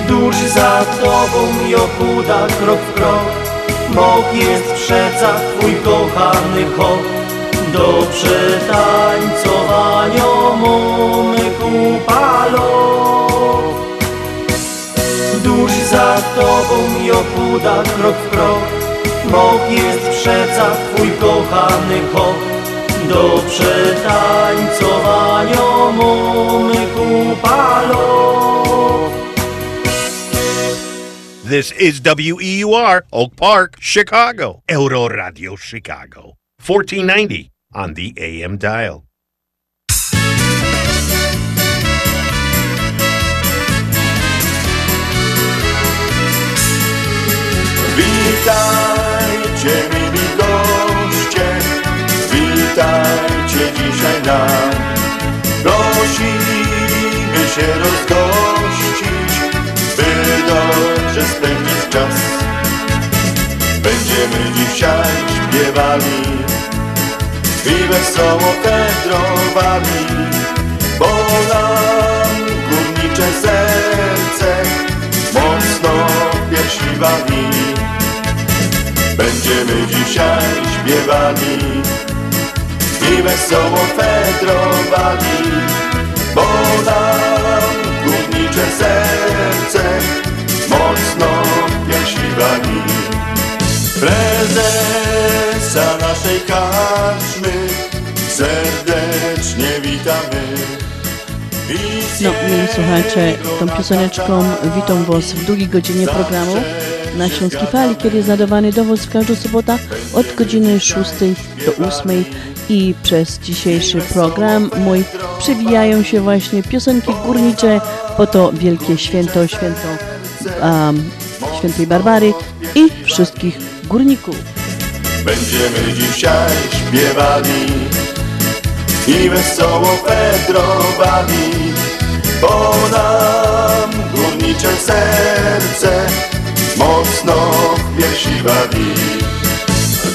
Dusz za tobą i okuda krok w krok. Bóg jest przeca twój kochany hop Do przetańcowania mamy kupa tobą i krok w krok Bóg jest przeca twój kochany hop Do przetańcowania mamy kupa lot This is WEUR, Oak Park, Chicago. Euro Radio Chicago. 1490 on the AM dial. Witajcie mili goście, witajcie dzisiaj nam. Prosimy się rozgościć, by dobrze spędzić czas. Będziemy dzisiaj śpiewali i wesoło wędrowali, bo nam górnicze serce mocno piersi wali. Będziemy dzisiaj śpiewali i wesoło fedrowali, bo nam górnicze serce mocno w piersi wali. Prezesa naszej karczmy serdecznie witamy. No, mili słuchacze, tą pioseneczką witam Was w drugiej godzinie programu na Śląskiej Fali, kiedy jest nadawany do Was w każdą sobotę od godziny 6 do 8 i przez dzisiejszy program mój przewijają się właśnie piosenki górnicze, po to wielkie święto, święto um, świętej Barbary i wszystkich górników. Będziemy dzisiaj śpiewali i wesoło pedrowali, bo nam górnicze serce mocno piersi wali.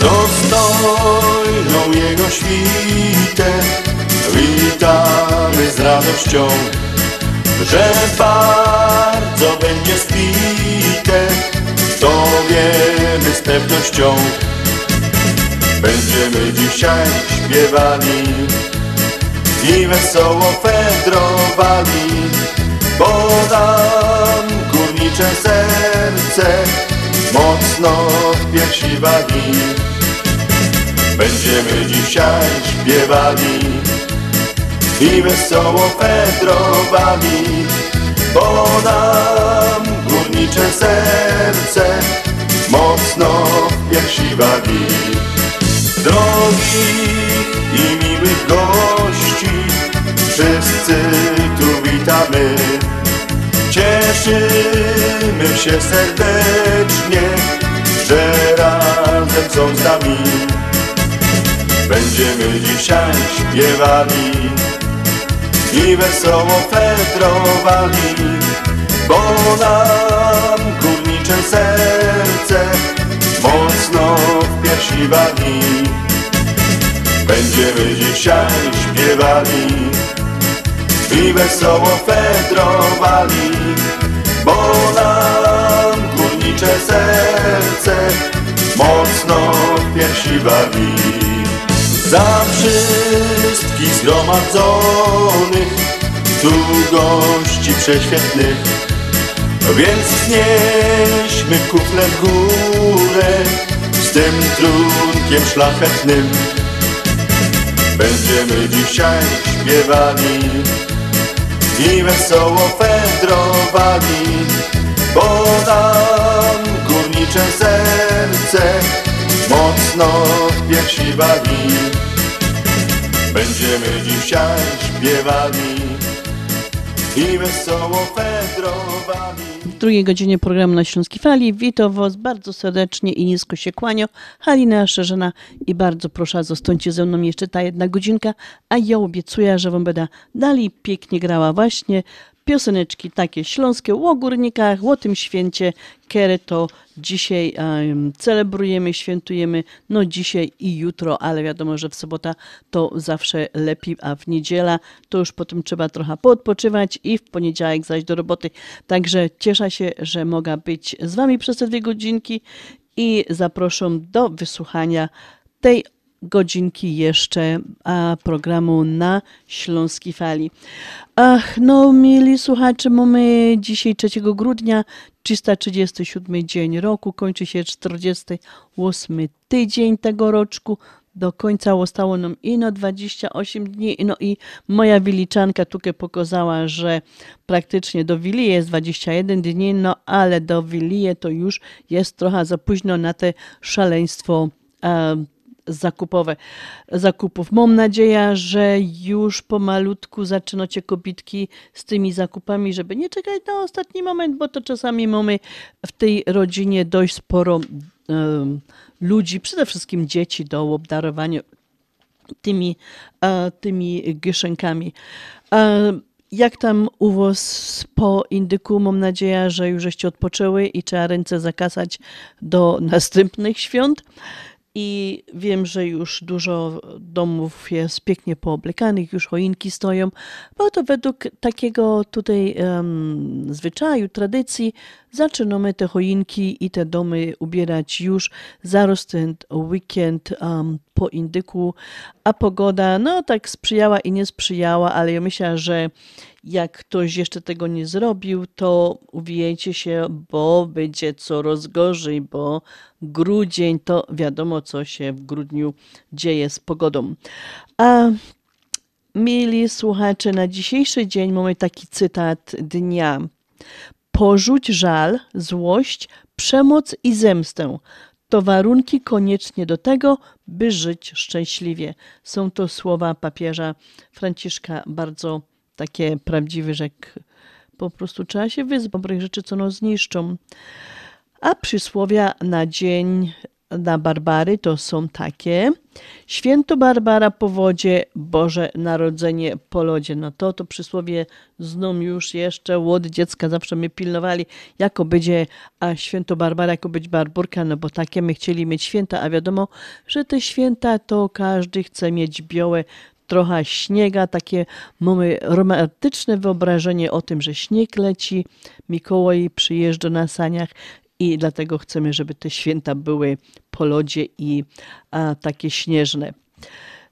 Dostojną jego świtę witamy z radością, że bardzo będzie spite, to wiemy z pewnością. Będziemy dzisiaj śpiewali i wesoło fedrowali, bo nam górnicze serce mocno w piersi wali. Będziemy dzisiaj śpiewali i wesoło fedrowali, bo nam górnicze serce mocno w piersi wali. Drogi i miłych gości, wszyscy tu witamy. Cieszymy się serdecznie, że razem są z nami. Będziemy dzisiaj śpiewali i wesoło fedrowali, bo nam górnicze serce mocno w piersi wali. Będziemy dzisiaj śpiewali i wesoło fedrowali, bo nam górnicze serce mocno piersi wali. Za wszystkich zgromadzonych tu gości prześwietnych, więc wznieśmy kufle w górę z tym trunkiem szlachetnym. Będziemy dzisiaj śpiewali i wesoło fedrowali, bo nam górnicze serce mocno w piersi wali. Będziemy dzisiaj śpiewali i wesoło fedrowali. W drugiej godzinie programu na Śląskiej Fali witam Was bardzo serdecznie i nisko się kłaniam. Halina Szerzena i bardzo proszę, zostańcie ze mną jeszcze ta jedna godzinka, a ja obiecuję, że Wam będę dalej pięknie grała właśnie pioseneczki takie śląskie o górnikach, o tym święcie, kiedy to dzisiaj um, celebrujemy, świętujemy, no dzisiaj i jutro, ale wiadomo, że w sobota to zawsze lepiej, a w niedziela to już potem trzeba trochę poodpoczywać i w poniedziałek zaś do roboty. Także cieszę się, że mogę być z Wami przez te dwie godzinki i zapraszam do wysłuchania tej godzinki jeszcze a, programu na Śląskiej Fali. Ach, no mieli słuchacze, mamy dzisiaj 3 grudnia, 337 dzień roku, kończy się 48 tydzień tego roczku. Do końca zostało nam ino 28 dni, no i moja wyliczanka tutaj pokazała, że praktycznie do Wilije jest 21 dni, no ale do Wilije to już jest trochę za późno na te szaleństwo zakupowe, zakupów. Mam nadzieję, że już pomalutku zaczynacie kobitki z tymi zakupami, żeby nie czekać na ostatni moment, bo to czasami mamy w tej rodzinie dość sporo ludzi, przede wszystkim dzieci do obdarowania tymi, uh, tymi gyszenkami. Uh, jak tam u Was po indyku? Mam nadzieję, że już żeście odpoczęły i trzeba ręce zakasać do następnych świąt. I wiem, że już dużo domów jest pięknie pooblekanych, już choinki stoją, bo to według takiego tutaj um, zwyczaju, tradycji zaczynamy te choinki i te domy ubierać już zaraz ten weekend um, po indyku, a pogoda no tak sprzyjała i nie sprzyjała, ale ja myślę, że jak ktoś jeszcze tego nie zrobił, to uwijajcie się, bo będzie coraz gorzej, bo grudzień to wiadomo, co się w grudniu dzieje z pogodą. A mili słuchacze, na dzisiejszy dzień mamy taki cytat dnia. Porzuć żal, złość, przemoc i zemstę. To warunki koniecznie do tego, by żyć szczęśliwie. Są to słowa papieża Franciszka, bardzo takie prawdziwe, że po prostu trzeba się wyzbyć dobrych rzeczy, co nas zniszczą. A przysłowia na dzień na Barbary to są takie. Święto Barbara po wodzie, Boże Narodzenie po lodzie. No to to przysłowie znów już jeszcze od dziecka zawsze my pilnowali, jako będzie a święto Barbara, jako być Barburka, no bo takie my chcieli mieć święta, a wiadomo, że te święta to każdy chce mieć białe trochę śniega, takie mamy romantyczne wyobrażenie o tym, że śnieg leci, Mikołaj przyjeżdża na saniach i dlatego chcemy, żeby te święta były po lodzie i a, takie śnieżne.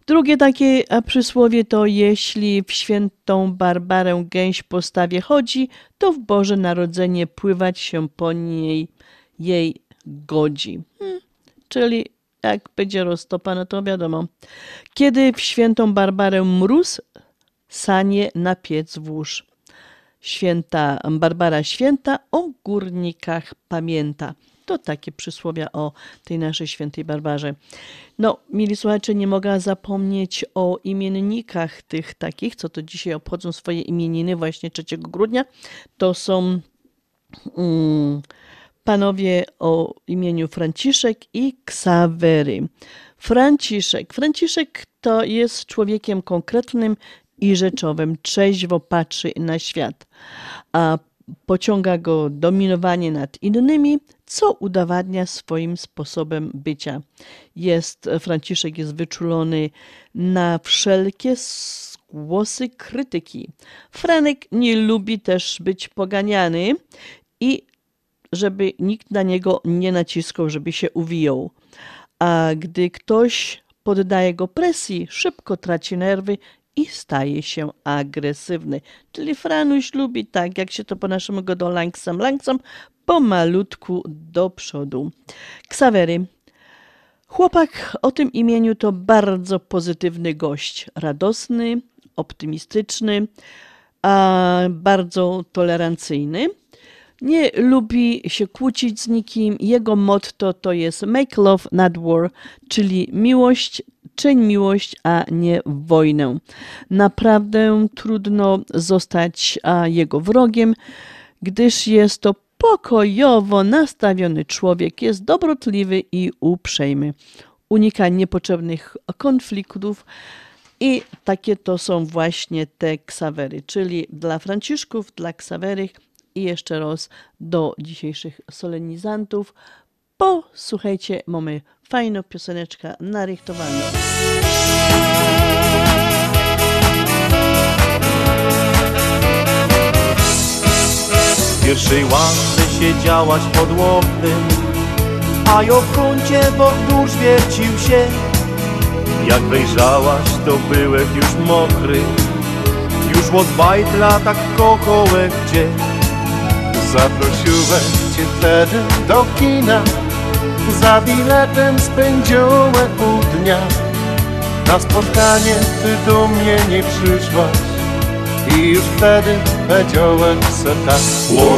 Drugie takie przysłowie to jeśli w świętą Barbarę gęś po stawie chodzi, to w Boże Narodzenie pływać się po niej jej godzi. Hmm, czyli jak będzie roztopa, no to wiadomo. Kiedy w świętą Barbarę mróz, sanie na piec włóż. Święta Barbara Święta o górnikach pamięta. To takie przysłowia o tej naszej świętej Barbarze. No, mili słuchacze, nie mogę zapomnieć o imiennikach tych takich, co to dzisiaj obchodzą swoje imieniny właśnie 3 grudnia. To są mm, panowie o imieniu Franciszek i Ksawery. Franciszek. Franciszek to jest człowiekiem konkretnym i rzeczowym, trzeźwo patrzy na świat, a pociąga go dominowanie nad innymi, co udowadnia swoim sposobem bycia. Jest, Franciszek jest wyczulony na wszelkie głosy krytyki. Franek nie lubi też być poganiany i żeby nikt na niego nie naciskał, żeby się uwijał. A gdy ktoś poddaje go presji, szybko traci nerwy i staje się agresywny. Czyli Franuś lubi tak, jak się to po naszemu go do langsam, langsam, pomalutku do przodu. Ksawery. Chłopak o tym imieniu to bardzo pozytywny gość, radosny, optymistyczny, a bardzo tolerancyjny. Nie lubi się kłócić z nikim. Jego motto to jest make love, not war, czyli miłość, czyń miłość, a nie wojnę. Naprawdę trudno zostać jego wrogiem, gdyż jest to pokojowo nastawiony człowiek, jest dobrotliwy i uprzejmy. Unika niepotrzebnych konfliktów, i takie to są właśnie te ksawery, czyli dla Franciszków, dla ksawerych i jeszcze raz do dzisiejszych solenizantów. Posłuchajcie, mamy fajną pioseneczkę narychtowaną. Pierwszej ławce siedziałaś pod łownym, a ja w kącie wokół wiercił się. Jak wejrzałaś, to byłek już mokry, już od bajtla tak kokołek gdzie. Zaprosiłem cię wtedy do kina. Za biletem spędziłem pół dnia. Na spotkanie ty do mnie nie przyszłaś. I już wtedy powiedziałem se tak.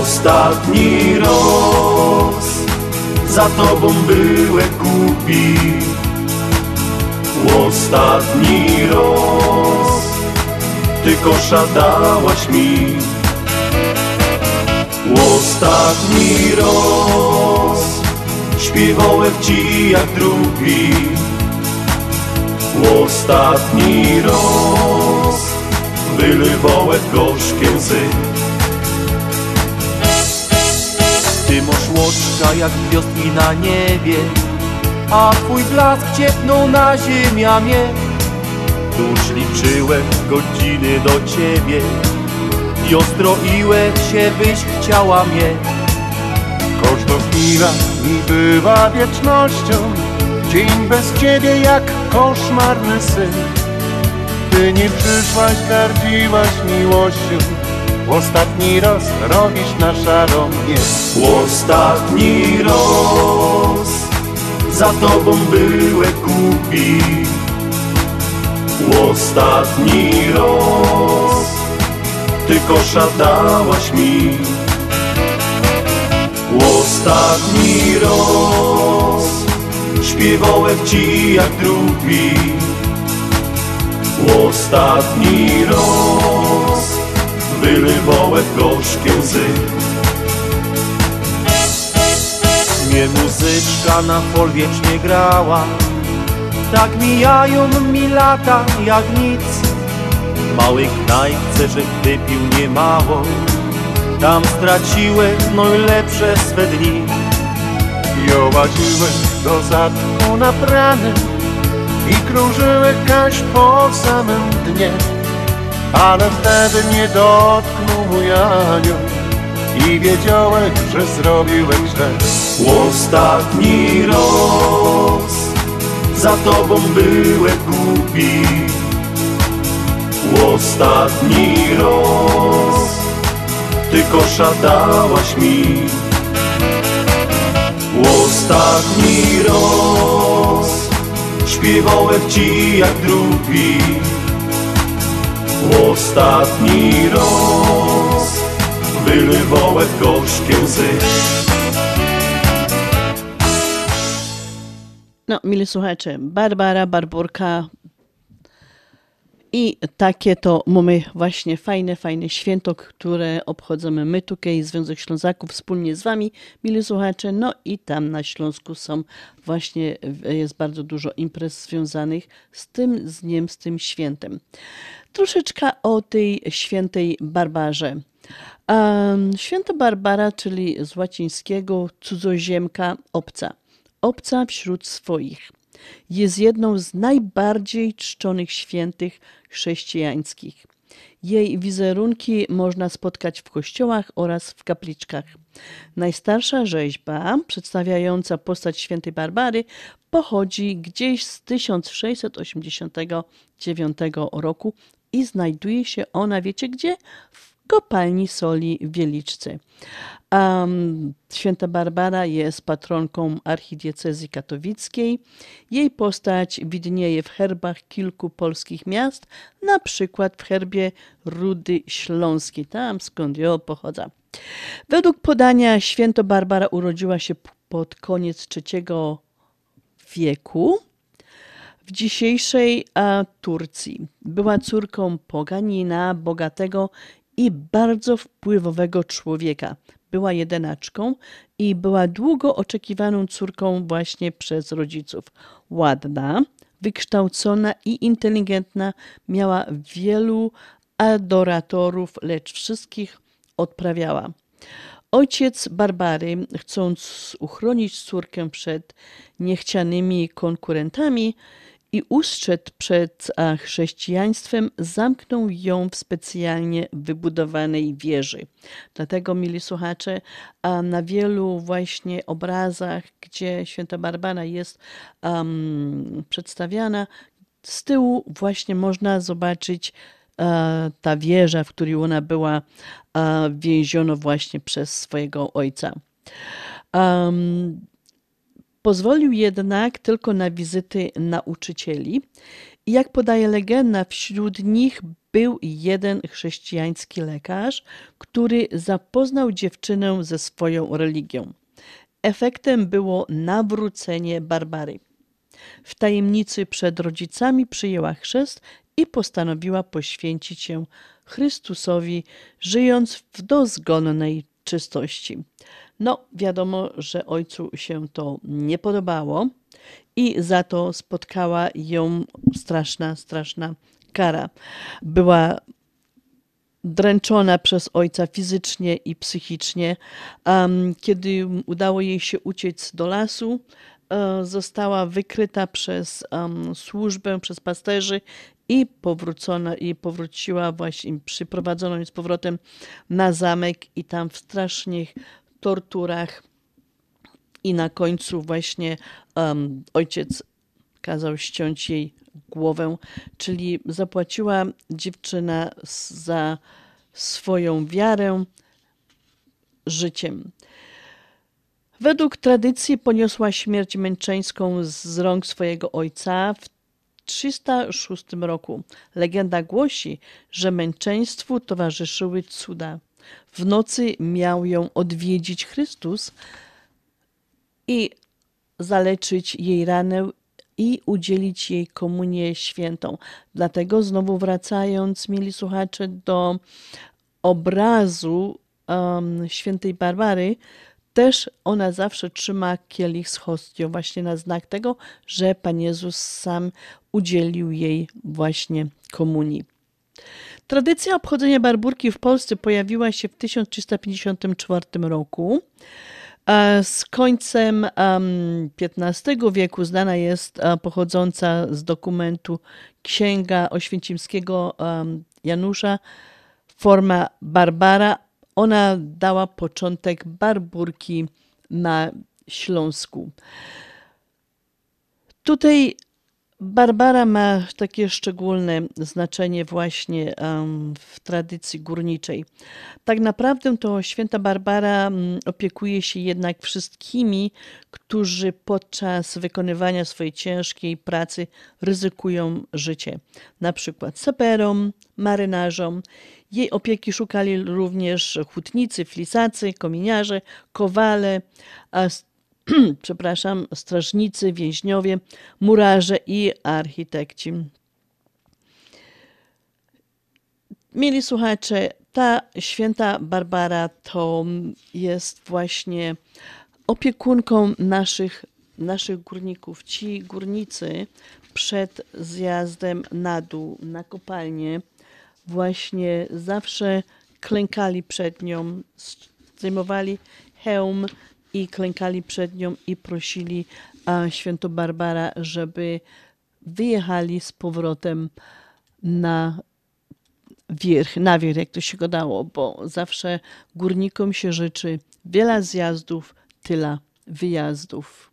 Ostatni raz Za tobą byłem kupi. Ostatni raz Ty kosza dałaś mi Ostatni raz śpiewałem ci jak drugi. Ostatni raz wylewałem gorzkie łzy. Ty masz łoczka jak gwiazdki na niebie A twój blask ciepnął na ziemię Tuż liczyłem godziny do ciebie i ostroiłem się, byś chciała mnie. Każda chwila mi bywa wiecznością, dzień bez ciebie jak koszmarny syn. Ty nie przyszłaś, gardziłaś miłością, ostatni raz robisz na szaro mnie. Ostatni raz za tobą byłem kupi. Ostatni raz ty kosza dałaś mi. Ostatni raz śpiewałem ci jak drugi. Ostatni raz wylewałem gorzkie łzy. Gdzie muzyczka na fol wiecznie grała. Tak mijają mi lata jak nic W małej knajpce, że wypił niemało. Tam straciłem najlepsze swe dni. Jołaziłeś do zadku na prany I krążyłeś kaś po samym dnie. Ale wtedy nie dotknął mój anioł I wiedziałeś, że zrobiłeś źle. Ostatni raz za tobą byłem głupi Ostatni raz. Ty kosza dałaś mi. Ostatni raz. Śpiewałem ci jak drugi. Ostatni raz. Wylewałem gorzkie łzy. No, mili słuchacze, Barbara, Barburka i takie to mamy właśnie fajne, fajne święto, które obchodzimy my tutaj, Związek Ślązaków, wspólnie z Wami, mili słuchacze. No i tam na Śląsku są właśnie, jest bardzo dużo imprez związanych z tym dniem, z tym świętem. Troszeczkę o tej świętej Barbarze. Święta Barbara, czyli z łacińskiego cudzoziemka, obca. Obca wśród swoich. Jest jedną z najbardziej czczonych świętych chrześcijańskich. Jej wizerunki można spotkać w kościołach oraz w kapliczkach. Najstarsza rzeźba przedstawiająca postać świętej Barbary pochodzi gdzieś z 1689 roku i znajduje się ona, wiecie gdzie? W kopalni soli w Wieliczce. Um, Święta Barbara jest patronką archidiecezji katowickiej. Jej postać widnieje w herbach kilku polskich miast, na przykład w herbie Rudy Śląskiej, tam skąd ją pochodza. Według podania Święto Barbara urodziła się pod koniec III wieku w dzisiejszej Turcji. Była córką poganina, bogatego i bardzo wpływowego człowieka. Była jedenaczką i była długo oczekiwaną córką właśnie przez rodziców. Ładna, wykształcona i inteligentna, miała wielu adoratorów, lecz wszystkich odprawiała. Ojciec Barbary, chcąc uchronić córkę przed niechcianymi konkurentami, i ustrzec przed chrześcijaństwem, zamknął ją w specjalnie wybudowanej wieży. Dlatego, mili słuchacze, na wielu właśnie obrazach, gdzie święta Barbara jest um, przedstawiana, z tyłu właśnie można zobaczyć ta wieża, w której ona była więziona właśnie przez swojego ojca. Pozwolił jednak tylko na wizyty nauczycieli. I jak podaje legenda, wśród nich był jeden chrześcijański lekarz, który zapoznał dziewczynę ze swoją religią. Efektem było nawrócenie Barbary. W tajemnicy przed rodzicami przyjęła chrzest i postanowiła poświęcić się Chrystusowi, żyjąc w dozgonnej czystości. No, wiadomo, że ojcu się to nie podobało i za to spotkała ją straszna, straszna kara. Była dręczona przez ojca fizycznie i psychicznie. Kiedy udało jej się uciec do lasu, e, została wykryta przez służbę, przez pasterzy i powrócona i powróciła właśnie, przyprowadzono ją z powrotem na zamek i tam w strasznych torturach i na końcu właśnie um, ojciec kazał ściąć jej głowę, czyli zapłaciła dziewczyna za swoją wiarę życiem. Według tradycji poniosła śmierć męczeńską z rąk swojego ojca w 306 roku. Legenda głosi, że męczeństwu towarzyszyły cuda. W nocy miał ją odwiedzić Chrystus i zaleczyć jej ranę i udzielić jej komunię świętą. Dlatego znowu wracając, mieli słuchacze, do obrazu um, świętej Barbary, też ona zawsze trzyma kielich z hostią, właśnie na znak tego, że Pan Jezus sam udzielił jej właśnie komunii. Tradycja obchodzenia barburki w Polsce pojawiła się w 1354 roku. Z końcem XV wieku znana jest pochodząca z dokumentu Księga Oświęcimskiego Janusza forma Barbara. Ona dała początek barburki na Śląsku. Tutaj Barbara ma takie szczególne znaczenie właśnie w tradycji górniczej. Tak naprawdę to święta Barbara opiekuje się jednak wszystkimi, którzy podczas wykonywania swojej ciężkiej pracy ryzykują życie. Na przykład saperom, marynarzom. Jej opieki szukali również hutnicy, flisacy, kominiarze, kowale, przepraszam, strażnicy, więźniowie, murarze i architekci. Mieli słuchacze, ta święta Barbara to jest właśnie opiekunką naszych, naszych górników. Ci górnicy przed zjazdem na dół, na kopalnię, właśnie zawsze klękali przed nią, zdejmowali hełm, i klękali przed nią i prosili święto Barbara, żeby wyjechali z powrotem na wierch, na wierch, jak to się go dało, bo zawsze górnikom się życzy wiele zjazdów, tyle wyjazdów.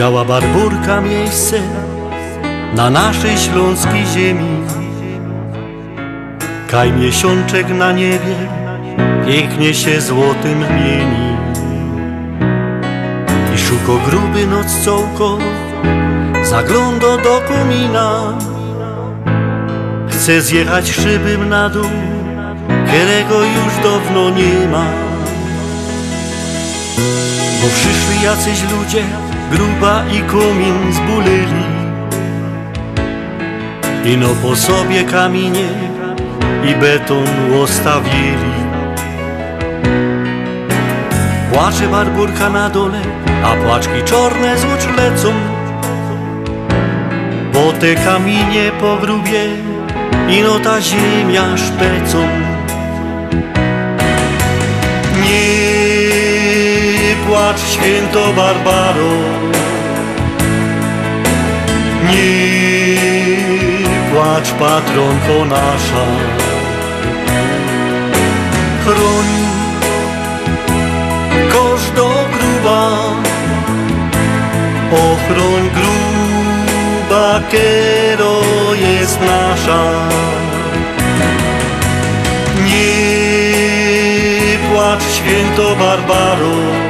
Miała barburka miejsce na naszej śląskiej ziemi. Kaj miesiączek na niebie pięknie się złotym mieni. I szuko gruby noc cołko zagląda do komina. Chce zjechać szybym na dół, którego już dawno nie ma. Bo przyszli jacyś ludzie gruba i komin zbulili. Ino po sobie kamienie i beton ostawili. Płacze barburka na dole, a płaczki czorne z lecą. Bo te kamienie po grubie, ino ta ziemia szpecą płacz święto Barbaro. Nie płacz patronko nasza. Chroń każdą gruba Ochroń gruba, kiero jest nasza. Nie płacz święto Barbaro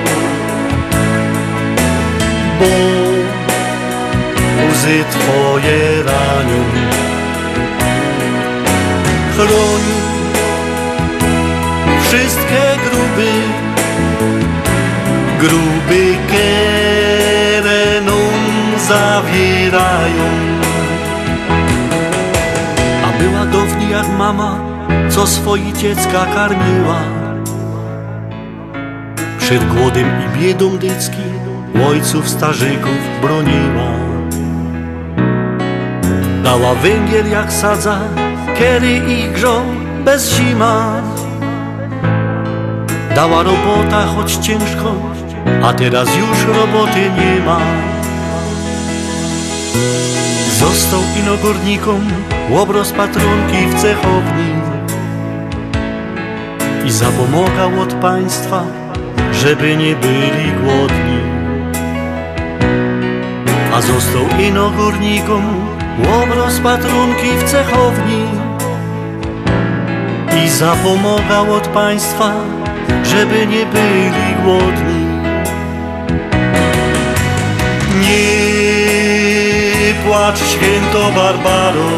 Bo łzy Twoje ranią. Chroń wszystkie gruby, gruby kereną zawierają. A była downi jak mama, co swoi dziecka karmiła. Przed głodem i biedą dycki ojców starzyków broniła. Dała węgiel jak sadza, kiedy i grzą bez zima. Dała robota, choć ciężko, a teraz już roboty nie ma. Został inogórnikom łobroz patronki w cechowni i zapomagał od państwa, żeby nie byli głodni. Został inogórnikom łobroz patronki w cechowni i zapomagał od państwa, żeby nie byli głodni. Nie płacz święto Barbaro,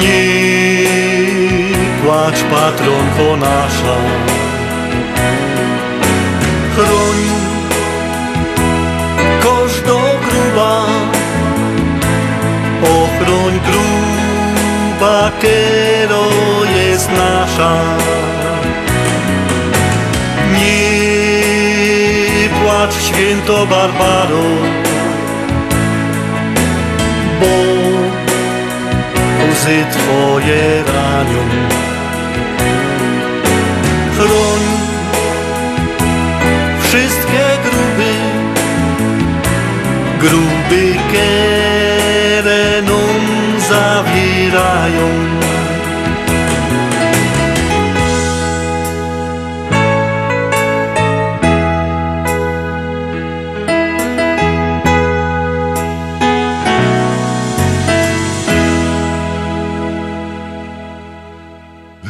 nie płacz patronko nasza. Broń gruba kero jest nasza. Nie płacz święto Barbaro Bo łzy Twoje ranią. Chroń wszystkie gruby Gruby kereną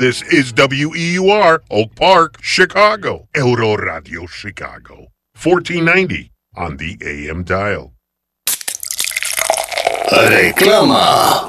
This is WEUR, Oak Park, Chicago. Euro Radio Chicago. 1490 on the AM dial. Reklama.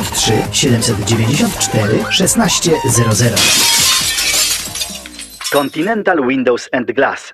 773 794 1600 Continental Windows and Glass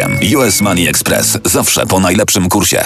US Money Express. Zawsze po najlepszym kursie.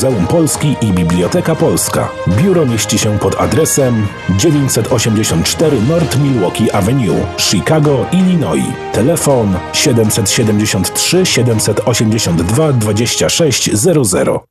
Muzeum Polski i Biblioteka Polska. Biuro mieści się pod adresem 984 North Milwaukee Avenue, Chicago, Illinois. Telefon 773 782 2600.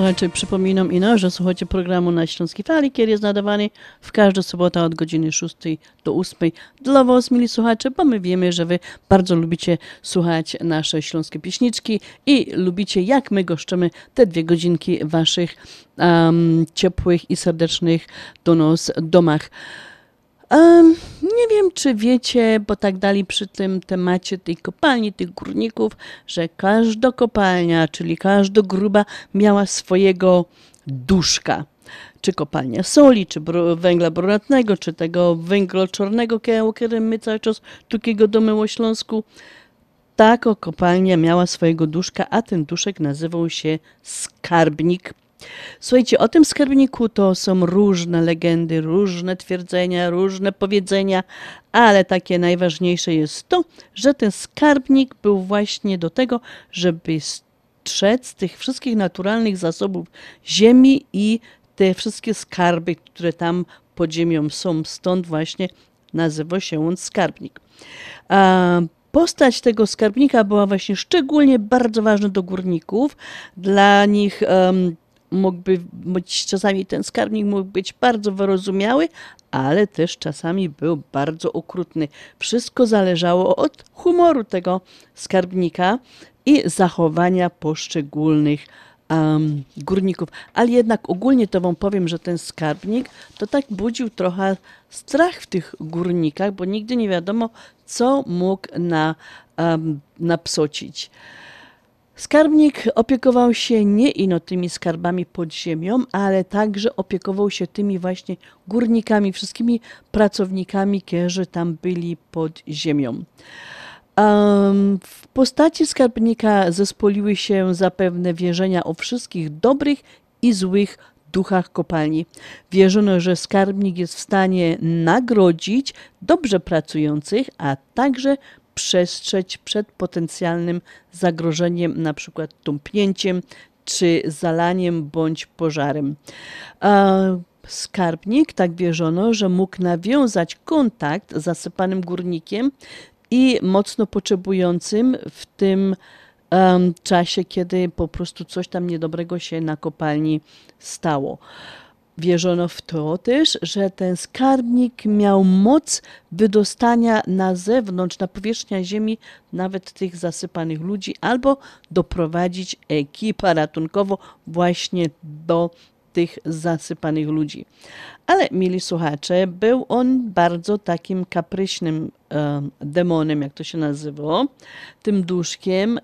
No, słuchacze, przypominam ino, że słuchacie programu na Śląskiej Fali, który jest nadawany w każdą sobotę od godziny 6 do 8 dla Was, mili słuchacze, bo my wiemy, że Wy bardzo lubicie słuchać nasze śląskie pieśniczki i lubicie, jak my goszczymy te dwie godzinki Waszych um, ciepłych i serdecznych do nas domach. Em, nie wiem, czy wiecie, bo tak dali przy tym temacie tej kopalni, tych górników, że każda kopalnia, czyli każda gruba miała swojego duszka. Czy kopalnia soli, czy bro, węgla brunatnego, czy tego węgla czarnego, o którym my cały czas tukiego domy o Śląsku. Taka kopalnia miała swojego duszka, a ten duszek nazywał się skarbnik. Słuchajcie, o tym skarbniku to są różne legendy, różne twierdzenia, różne powiedzenia, ale takie najważniejsze jest to, że ten skarbnik był właśnie do tego, żeby strzec tych wszystkich naturalnych zasobów ziemi i te wszystkie skarby, które tam pod ziemią są. Stąd właśnie nazywa się on skarbnik. A Postać tego skarbnika była właśnie szczególnie bardzo ważna do górników. Dla nich um, mógłby być czasami ten skarbnik mógł być bardzo wyrozumiały, ale też czasami był bardzo okrutny. Wszystko zależało od humoru tego skarbnika i zachowania poszczególnych um, górników. Ale jednak ogólnie to wam powiem, że ten skarbnik to tak budził trochę strach w tych górnikach, bo nigdy nie wiadomo, co mógł na, um, napsocić. Skarbnik opiekował się nie ino tymi skarbami pod ziemią, ale także opiekował się tymi właśnie górnikami, wszystkimi pracownikami, którzy tam byli pod ziemią. W postaci skarbnika zespoliły się zapewne wierzenia o wszystkich dobrych i złych duchach kopalni. Wierzono, że skarbnik jest w stanie nagrodzić dobrze pracujących, a także przestrzec przed potencjalnym zagrożeniem, przykład tąpnięciem czy zalaniem bądź pożarem. Skarbnik, tak wierzono, że mógł nawiązać kontakt z zasypanym górnikiem i mocno potrzebującym w tym em, czasie, kiedy po prostu coś tam niedobrego się na kopalni stało. Wierzono w to też, że ten skarbnik miał moc wydostania na zewnątrz, na powierzchnię ziemi nawet tych zasypanych ludzi, albo doprowadzić ekipę ratunkową właśnie do tych zasypanych ludzi. Ale, mili słuchacze, był on bardzo takim kapryśnym e, demonem, jak to się nazywało, tym duszkiem,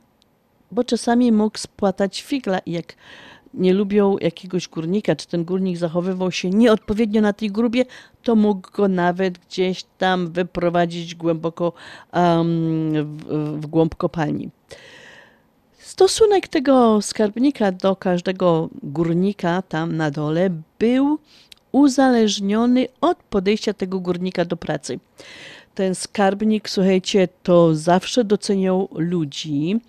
bo czasami mógł spłatać figla jak nie lubią jakiegoś górnika, czy ten górnik zachowywał się nieodpowiednio na tej grubie, to mógł go nawet gdzieś tam wyprowadzić głęboko um, w, w głąb kopalni. Stosunek tego skarbnika do każdego górnika tam na dole był uzależniony od podejścia tego górnika do pracy. Ten skarbnik, słuchajcie, to zawsze doceniał ludzi,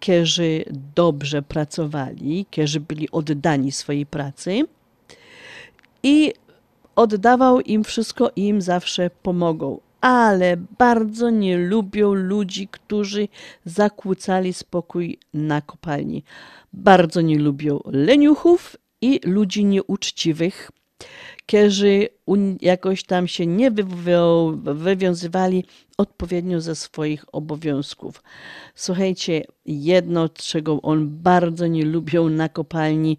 którzy dobrze pracowali, którzy byli oddani swojej pracy i oddawał im wszystko i im zawsze pomogą. Ale bardzo nie lubią ludzi, którzy zakłócali spokój na kopalni. Bardzo nie lubią leniuchów i ludzi nieuczciwych, un- jakoś tam się nie wywią- wywiązywali odpowiednio ze swoich obowiązków. Słuchajcie, jedno, czego on bardzo nie lubił na kopalni,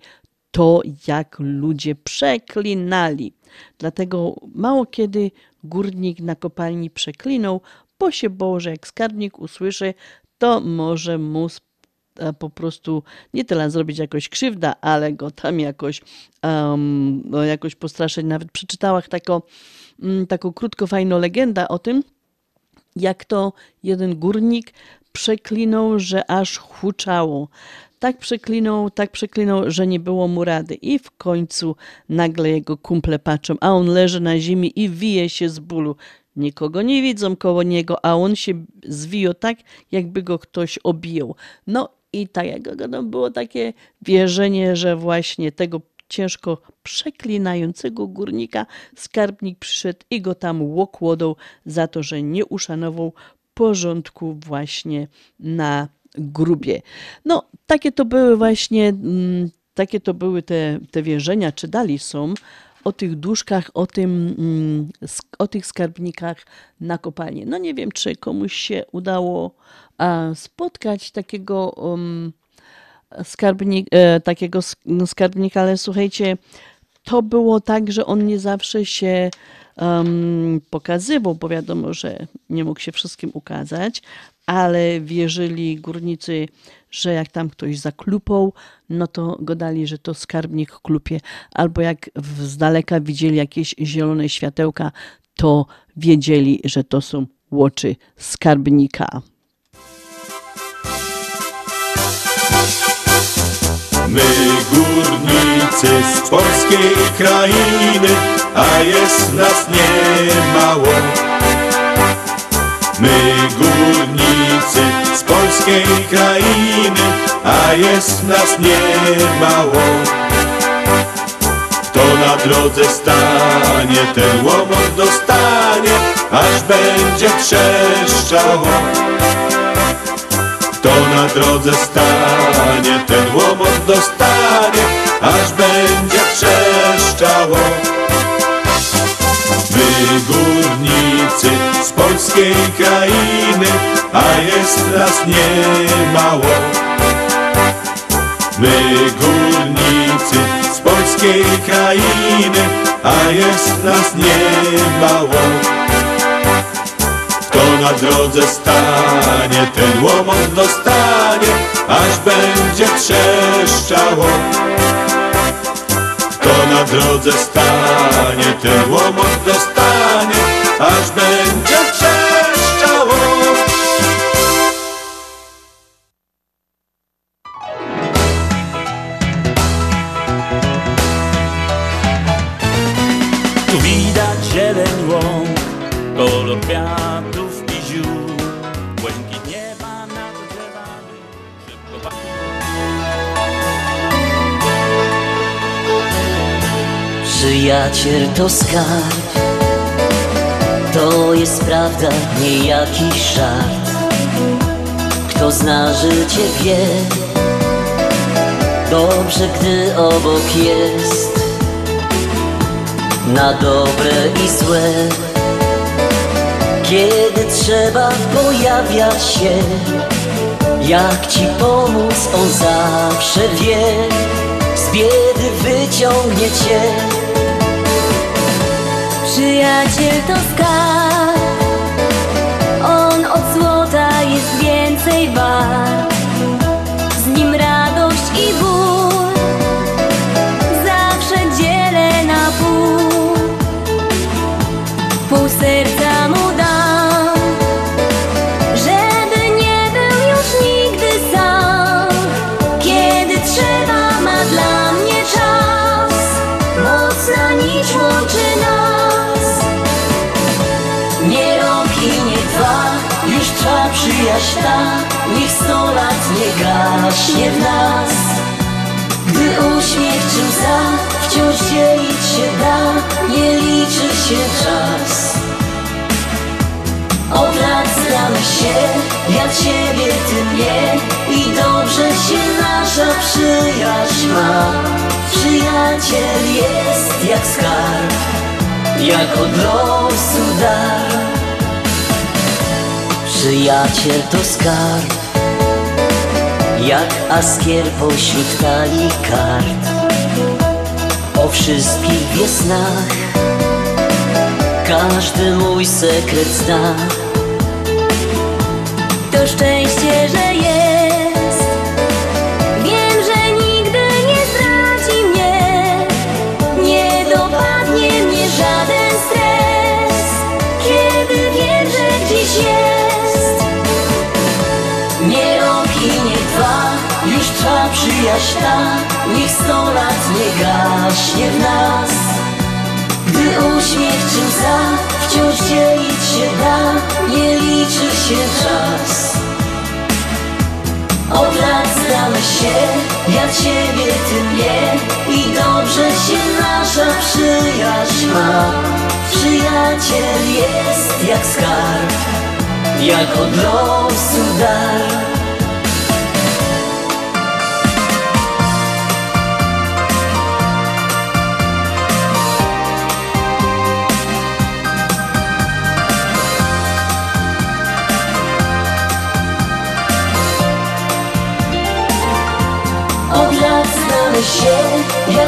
to jak ludzie przeklinali. Dlatego mało kiedy górnik na kopalni przeklinał, bo się bał, że jak skarbnik usłyszy, to może mu po prostu nie tyle zrobić jakoś krzywda, ale go tam jakoś, um, jakoś postraszyć. Nawet przeczytałam taką, mm, taką krótko fajną legendę o tym, jak to jeden górnik przeklinął, że aż huczało. Tak przeklinął, tak przeklinął, że nie było mu rady. I w końcu nagle jego kumple patrzą, a on leży na ziemi i wije się z bólu. Nikogo nie widzą koło niego, a on się zwijał tak, jakby go ktoś obijał. No i tak jak no, było takie wierzenie, że właśnie tego ciężko przeklinającego górnika skarbnik przyszedł i go tam łokłodą za to, że nie uszanował porządku właśnie na grubie. No, takie to były właśnie, mm, takie to były te, te wierzenia, czy dali są, o tych duszkach, o, tym, mm, o tych skarbnikach na kopalni. No nie wiem, czy komuś się udało spotkać takiego um, skarbnik, e, takiego sk- skarbnika, ale słuchajcie, to było tak, że on nie zawsze się um, pokazywał, bo wiadomo, że nie mógł się wszystkim ukazać, ale wierzyli górnicy, że jak tam ktoś zaklupał, no to gadali, że to skarbnik klupie, albo jak z daleka widzieli jakieś zielone światełka, to wiedzieli, że to są łoczy skarbnika. My górnicy z polskiej krainy, a jest nas niemało. My górnicy z polskiej krainy, a jest nas niemało. Kto na drodze stanie, ten łomot dostanie, aż będzie trzeszczało. Kto na drodze stanie, ten łomot dostanie, aż będzie trzeszczało. My górnicy z polskiej krainy, jest nas niemało. My górnicy z polskiej krainy, a jest nas niemało. Kto na drodze stanie, ten łomot dostanie, aż będzie trzeszczało. Kto na drodze stanie, ten łomot dostanie, aż będzie trzeszczało. Przyjaciel to skarb. To jest prawda, nie jakiś żart. Kto zna życie wie. Dobrze, gdy obok jest Na dobre i złe. Kiedy trzeba pojawia się Jak ci pomóc on zawsze wie. Z biedy wyciągnie cię Przyjaciel to skarb On od złota jest więcej wart sto lat nie gaśnie w nas. Gdy uśmiech czy łza Wciąż dzielić się da Nie liczy się czas. Od lat znamy się Ja ciebie, ty mnie I dobrze się nasza przyjaźń ma. Przyjaciel jest jak skarb Jak od losu dar. Przyjaciel to skarb Jak askier pośród talii kart. O wszystkich wie snach Każdy mój sekret zna. To szczęście, że jest przyjaźń ta Niech sto lat nie gaśnie w nas. Gdy uśmiech czy łza Wciąż dzielić się da Nie liczy się czas. Od lat znamy się Ja ciebie, ty mnie I dobrze się nasza przyjaźń ma. Przyjaciel jest jak skarb Jak od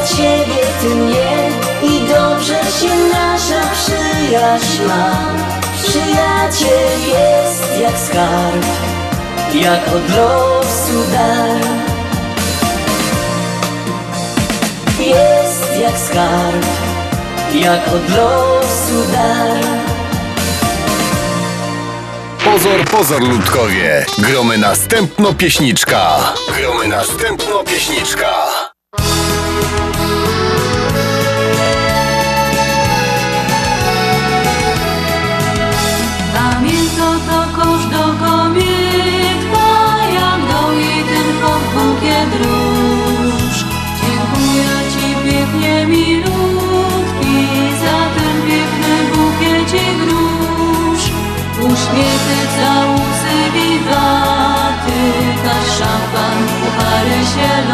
ciebie, ty mnie I dobrze się nasza przyjaźń ma Przyjaciel jest jak skarb Jak od losu dar Jest jak skarb Jak od losu dar Pozor, pozor, ludkowie! Gromy następno pieśniczka! Gromy następno pieśniczka! Uśmiechy, całusy, wiwaty, każ szampan, puchary się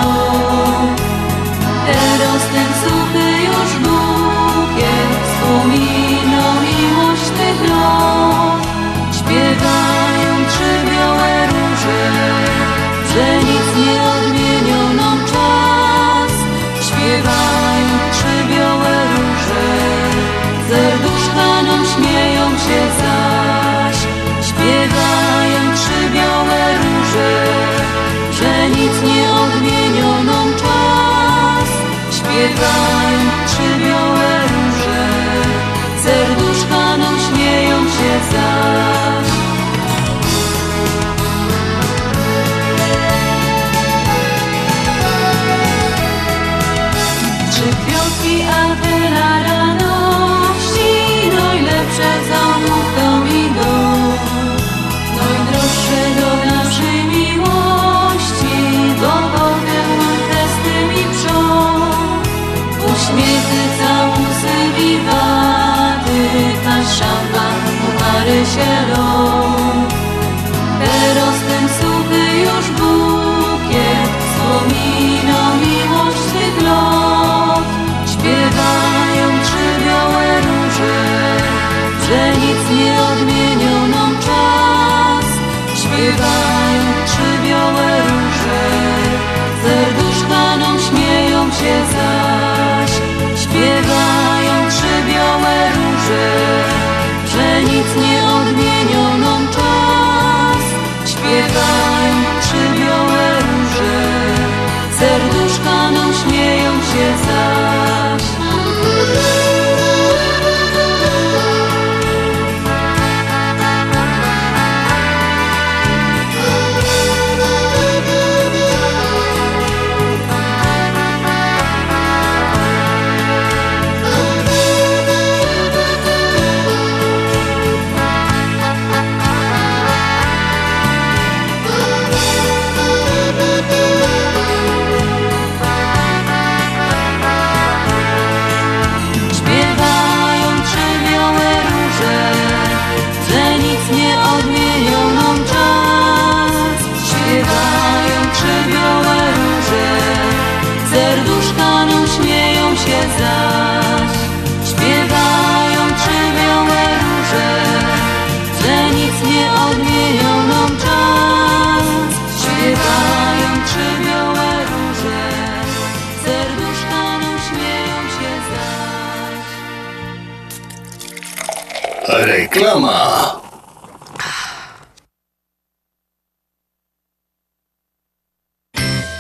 Reklama.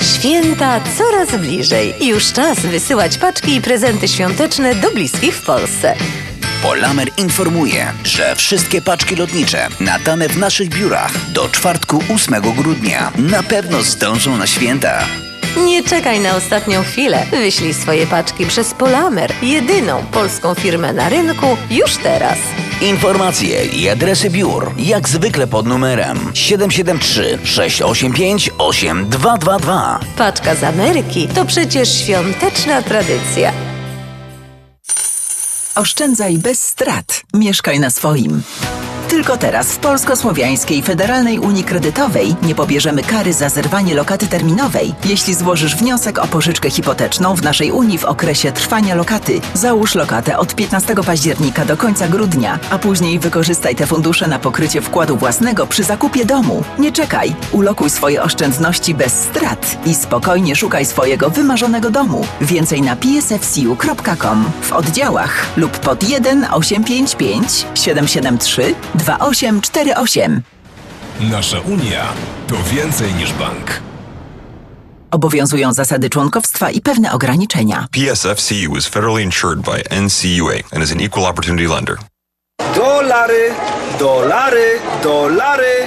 Święta coraz bliżej. Już czas wysyłać paczki i prezenty świąteczne do bliskich w Polsce. Polamer informuje, że wszystkie paczki lotnicze nadane w naszych biurach do czwartku 8 grudnia na pewno zdążą na święta. Nie czekaj na ostatnią chwilę. Wyślij swoje paczki przez Polamer, jedyną polską firmę na rynku, już teraz. Informacje i adresy biur jak zwykle pod numerem 773 685 8222. Paczka z Ameryki to przecież świąteczna tradycja. Oszczędzaj bez strat. Mieszkaj na swoim. Tylko teraz w Polsko-Słowiańskiej Federalnej Unii Kredytowej nie pobierzemy kary za zerwanie lokaty terminowej, jeśli złożysz wniosek o pożyczkę hipoteczną w naszej Unii w okresie trwania lokaty. Załóż lokatę od 15 października do końca grudnia, a później wykorzystaj te fundusze na pokrycie wkładu własnego przy zakupie domu. Nie czekaj, ulokuj swoje oszczędności bez strat i spokojnie szukaj swojego wymarzonego domu. Więcej na psfcu.com w oddziałach lub pod 1 855 773 2848. Nasza Unia to więcej niż bank. Obowiązują zasady członkowstwa i pewne ograniczenia. PSFCU is federally insured by NCUA and is an equal opportunity lender. Dolary, dolary, dolary,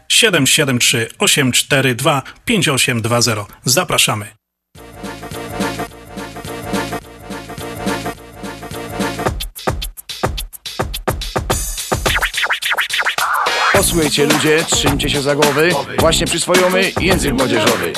773 842 5820. Zapraszamy. Posłuchajcie ludzie, trzymcie się za głowy. Właśnie przyswojomy język młodzieżowy.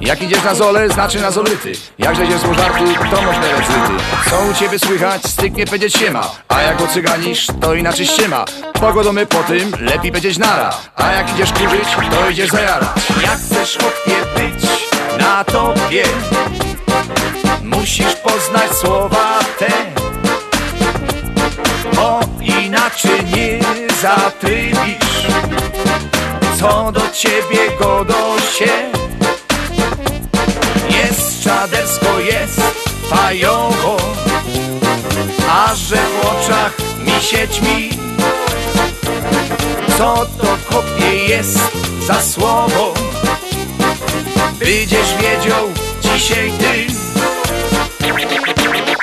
Jak idziesz na zole, znaczy na zolryty Jak zejdziesz z łożarku, to masz merecyty Co u ciebie słychać, styknie powiedzieć siema. A jak ocyganisz, to inaczej ściema. Pogodomy po tym, lepiej powiedzieć nara. A jak idziesz kurzyć, to idziesz zajarać Jak chcesz chłopie być na tobie Musisz poznać słowa te. Bo inaczej nie zatrybisz Co do ciebie godo się? Jest czadersko, jest fajowo A że w oczach mi się ćmi? Co to kopie jest za słowo? Będziesz wiedział dzisiaj ty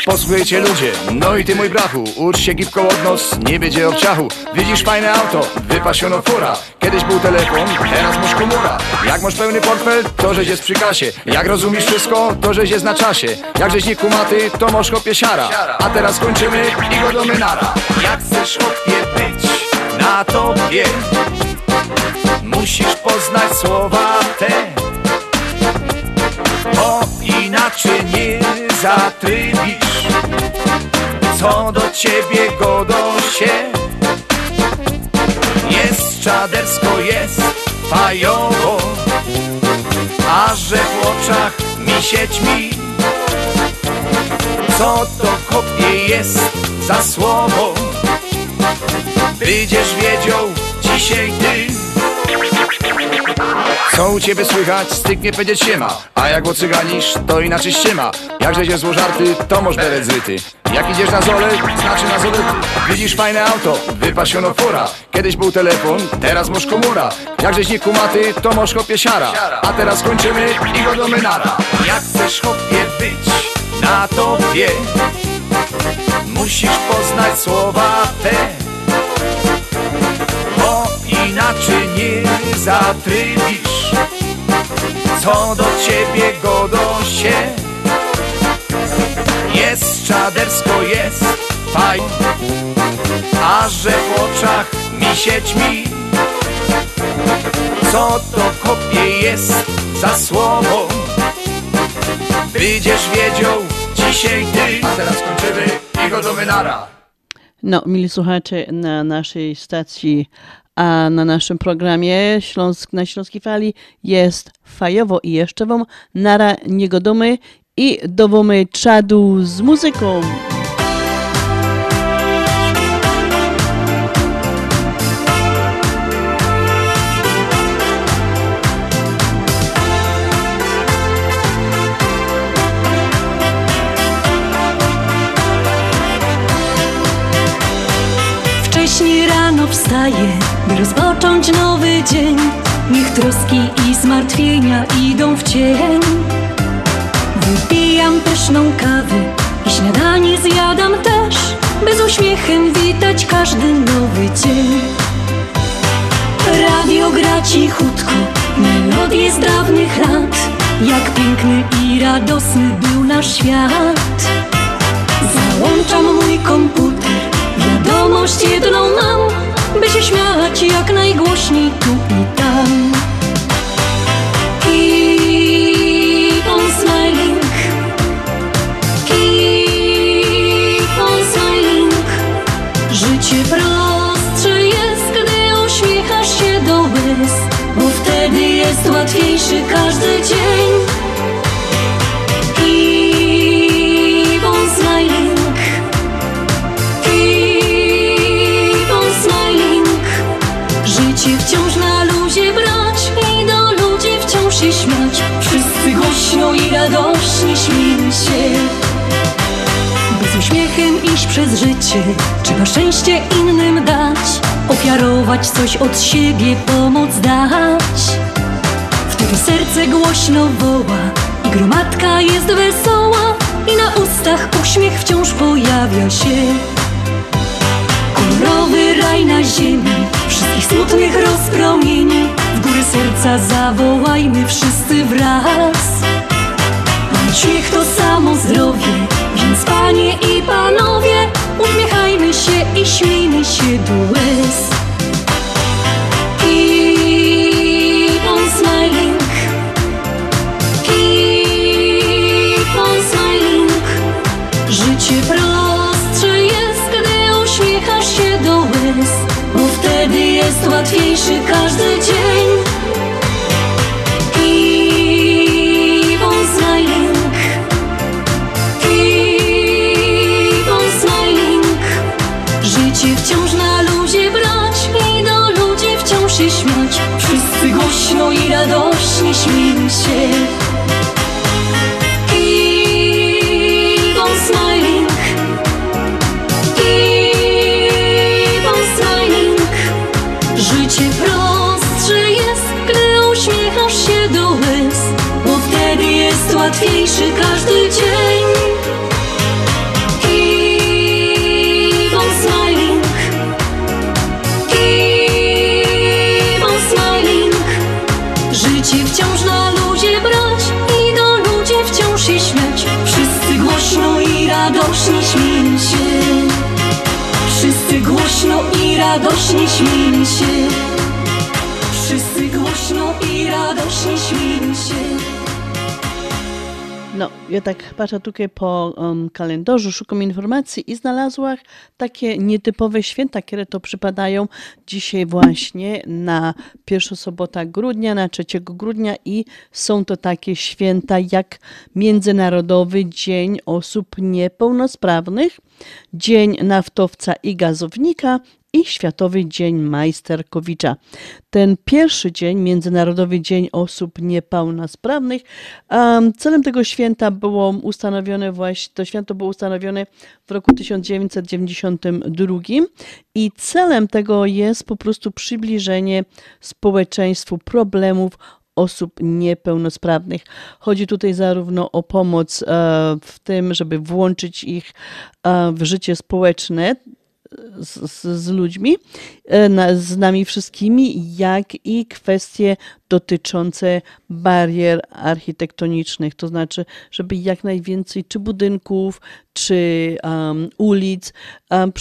Posłuchajcie ludzie, no i ty mój brachu Ucz się gipką od nos, nie będzie obciachu. Widzisz fajne auto, wypasiono fura. Kiedyś był telefon, teraz masz komura. Jak masz pełny portfel, to żeś jest przy kasie. Jak rozumiesz wszystko, to żeś jest na czasie. Jak żeś nie kumaty, to masz kopie siara. A teraz kończymy i godomy nara Jak chcesz kopie być na tobie Musisz poznać słowa te inaczej nie zatrybisz. Co do ciebie godą się Jest czadersko, jest fajowo. A że w oczach mi się ćmi? Co to kopie jest za słowo? Będziesz wiedział dzisiaj ty co u ciebie słychać? Styknie powiedzieć się ma. A jak ocyganisz, to inaczej się ma. Jakże się zło żarty, to możesz beret zryty. Jak idziesz na zole, znaczy na zolety Widzisz fajne auto, wypasiono fura. Kiedyś był telefon, teraz masz komura. Jakżeś nie kumaty, to masz chopie siara. A teraz kończymy i godomy nara Jak chcesz chopie być na tobie Musisz poznać słowa te. Bo inaczej zatrybisz. Co do ciebie godą się? Jest czadersko, jest faj A że w oczach mi? Się ćmi Co to kopie jest za słowo? Będziesz wiedział dzisiaj ty. A teraz kończymy i godomy nara. No, mili słuchacze, na naszej stacji, a na naszym programie Śląsk, na Śląskiej Fali jest fajowo i jeszcze wam nara niegodomy i dowomy czadu z muzyką. By rozpocząć nowy dzień. Niech troski i zmartwienia idą w cień. Wypijam pyszną kawę i śniadanie zjadam też By z uśmiechem witać każdy nowy dzień. Radio gra cichutko, melodie z dawnych lat. Jak piękny i radosny był nasz świat. Załączam mój komputer Wiadomość jedną mam, by się śmiać jak najgłośniej tu i tam. Keep on smiling, keep on smiling. Życie prostsze jest, gdy uśmiechasz się do łez, bo wtedy jest łatwiejszy każdy dzień. Głośno i radośnie śmiejmy się. By z uśmiechem iść przez życie Trzeba szczęście innym dać Ofiarować coś od siebie, pomoc dać. Wtedy serce głośno woła I gromadka jest wesoła I na ustach uśmiech wciąż pojawia się. Kolorowy raj na ziemi Wszystkich smutnych rozpromieni. W góry serca zawołajmy wszyscy wraz Bo śmiech to samo zdrowie Więc panie i panowie Uśmiechajmy się i śmiejmy się do łez. Keep on smiling. Keep on smiling. Życie prostsze jest, gdy uśmiechasz się do łez Bo wtedy jest łatwiejszy każdy dzień uśmiech się. Keep on smiling Keep on smiling Życie prostsze jest, gdy uśmiechasz się do łez Bo wtedy jest łatwiejszy każdy dzień. Radośnie śmiejmy się. Wszyscy głośno i radośnie śmiejmy się. No, ja tak patrzę tutaj po um, kalendarzu, szukam informacji i znalazłam takie nietypowe święta, które to przypadają dzisiaj właśnie na pierwszą sobota grudnia, na 3 grudnia i są to takie święta jak Międzynarodowy Dzień Osób Niepełnosprawnych, Dzień Naftowca i Gazownika i Światowy Dzień Majsterkowicza. Ten pierwszy dzień, Międzynarodowy Dzień Osób Niepełnosprawnych, celem tego święta było ustanowione właśnie, to święto było ustanowione w roku 1992 i celem tego jest po prostu przybliżenie społeczeństwu problemów osób niepełnosprawnych. Chodzi tutaj zarówno o pomoc e, w tym, żeby włączyć ich e, w życie społeczne, z, z, ludźmi, e, z nami wszystkimi, jak i kwestie dotyczące barier architektonicznych, to znaczy, żeby jak najwięcej czy budynków, czy um, ulic um,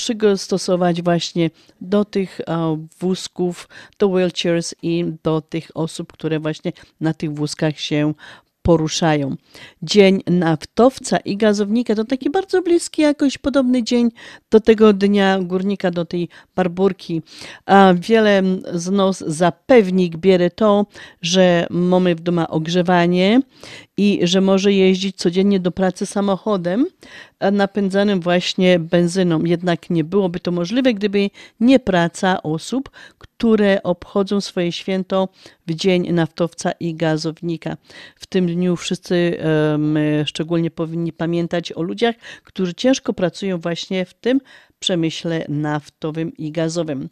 właśnie do tych um, wózków, do wheelchairs i do tych osób, które właśnie na tych wózkach się poruszają. Dzień naftowca i gazownika to taki bardzo bliski, jakoś podobny dzień do tego dnia górnika, do tej barburki. A wiele z nas zapewni bierze to, że mamy w domu ogrzewanie i że może jeździć codziennie do pracy samochodem napędzanym właśnie benzyną. Jednak nie byłoby to możliwe, gdyby nie praca osób, które obchodzą swoje święto w dzień naftowca i gazownika. W tym dniu wszyscy my szczególnie powinni pamiętać o ludziach, którzy ciężko pracują właśnie w tym przemyśle naftowym i gazowym.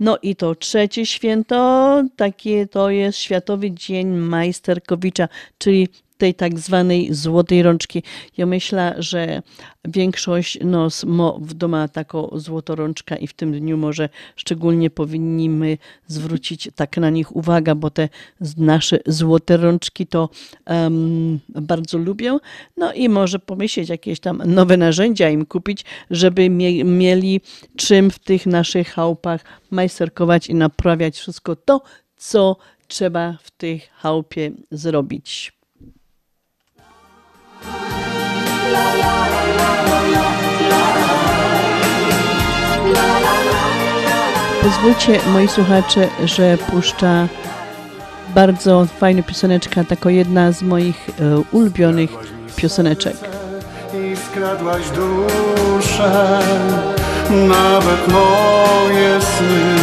No i to trzecie święto, takie to jest Światowy Dzień Majsterkowicza, czyli tej tak zwanej złotej rączki. Ja myślę, że większość nos w domu taką złotą rączkę i w tym dniu może szczególnie powinniśmy zwrócić tak na nich uwagę, bo te nasze złote rączki to um, bardzo lubią. No i może pomyśleć jakieś tam nowe narzędzia im kupić, żeby mie mieli czym w tych naszych chałupach majsterkować i naprawiać wszystko to, co trzeba w tej chałupie zrobić. Pozwólcie, moi słuchacze, że puszcza bardzo fajna pioseneczka, taka jedna z moich e, ulubionych pioseneczek. I skradłaś duszę, nawet moje sny.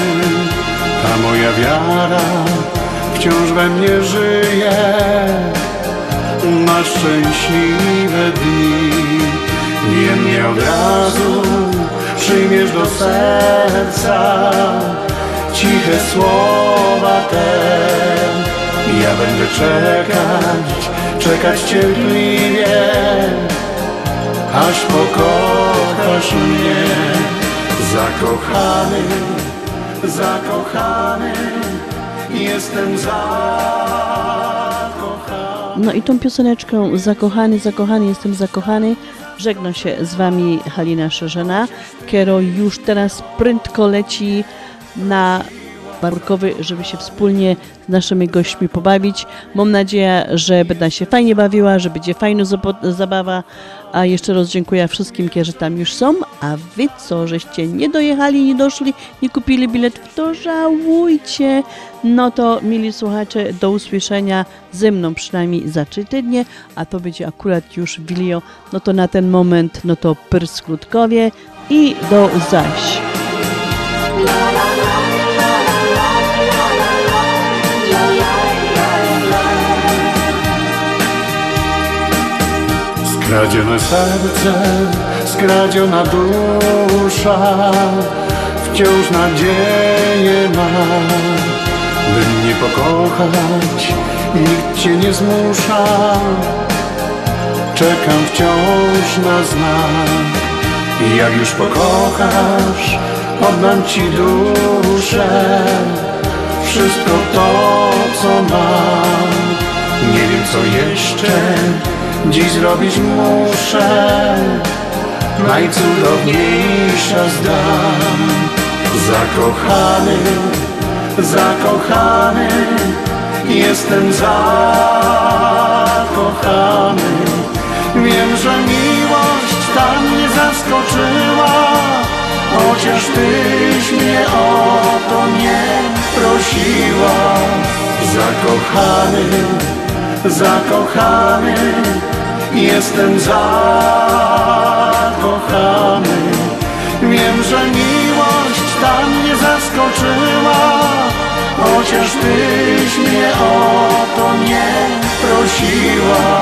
Ta moja wiara wciąż we mnie żyje na szczęśliwe dni. Niemniej od razu przyjmiesz do serca ciche słowa te. Ja będę czekać, czekać cierpliwie, aż pokochasz mnie. Zakochany, zakochany, jestem zakochany. No i tą pioseneczką Zakochany, zakochany, jestem zakochany żegna się z Wami Halina Szerzena, Kiero już teraz prędko leci na Barkowy, żeby się wspólnie z naszymi gośćmi pobawić. Mam nadzieję, że będę się fajnie bawiła, że będzie fajna zabawa. A jeszcze raz dziękuję wszystkim, którzy tam już są. A wy co, żeście nie dojechali, nie doszli, nie kupili biletów, to żałujcie. No to, mili słuchacze, do usłyszenia ze mną przynajmniej za trzy tygodnie, a to będzie akurat już Wilio. No to na ten moment, no to pyrskutkowie i do zaś. Skradzione serce, skradziona dusza Wciąż nadzieję ma By mnie pokochać, nikt cię nie zmusza czekam wciąż na znak. I jak już pokochasz, oddam ci duszę, wszystko to, co mam. Nie wiem, co jeszcze dziś zrobić muszę, najcudowniejsza zdam. Zakochany, zakochany, jestem zakochany. Wiem, że miłość ta mnie zaskoczyła, chociaż tyś mnie o to nie prosiła. Zakochany, zakochany, jestem zakochany. Wiem, że miłość ta mnie zaskoczyła, chociaż tyś mnie o to nie prosiła.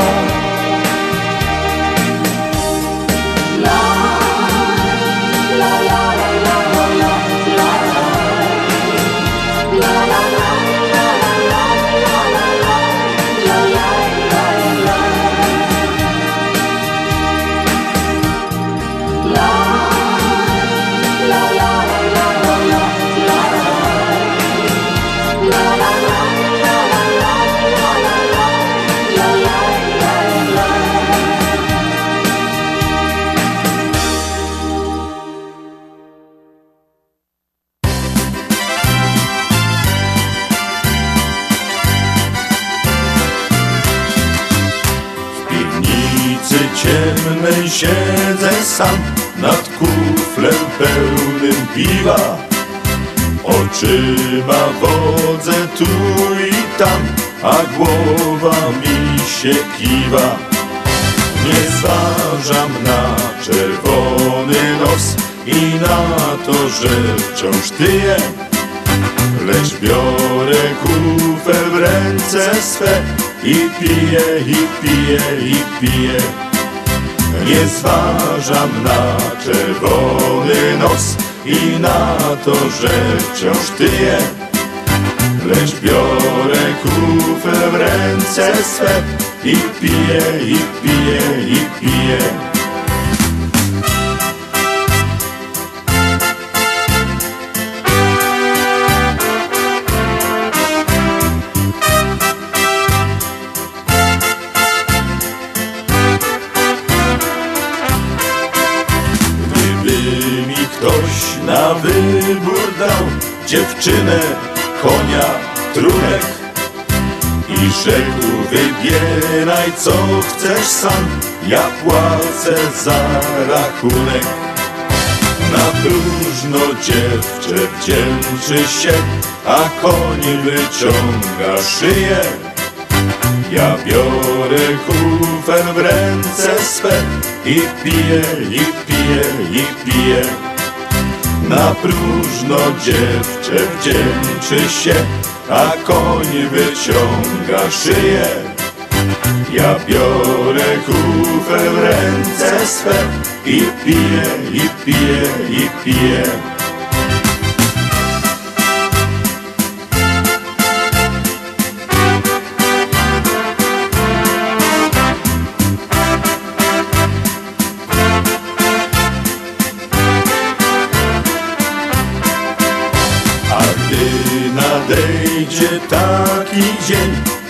Wodzę tu i tam, a głowa mi się kiwa. Nie zważam na czerwony nos i na to, że wciąż tyję. Lecz biorę kufel w ręce swe i piję, i piję, i piję. Nie zważam na czerwony nos i na to, że wciąż tyję. Lecz biorę kufel w ręce swe i piję, i piję, i piję. Gdyby mi ktoś na wybór dał dziewczynę, konia, trunek i rzekł wybieraj co chcesz sam, ja płacę za rachunek. Na próżno dziewczę wdzięczy się, a koń wyciąga szyję. Ja biorę kufel w ręce swe i piję, i piję, i piję. Na próżno dziewczę wdzięczy się, a koń wyciąga szyję. Ja biorę kufel w ręce swe i piję, i piję, i piję.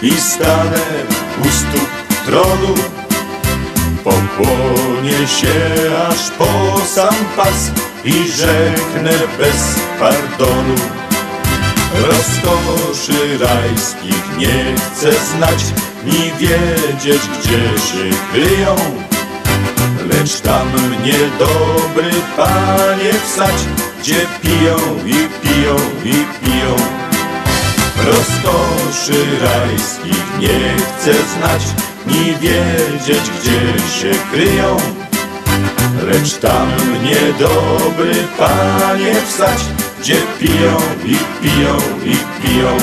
I stanę u stóp tronu, pokłonię się aż po sam pas i rzeknę bez pardonu. Rozkoszy rajskich nie chcę znać, ni wiedzieć gdzie się kryją. Lecz tam mnie dobry panie wsać, gdzie piją i piją i piją. Rozkoszy rajskich nie chcę znać, ni wiedzieć gdzie się kryją. Lecz tam mnie dobry panie wsać, gdzie piją i piją i piją.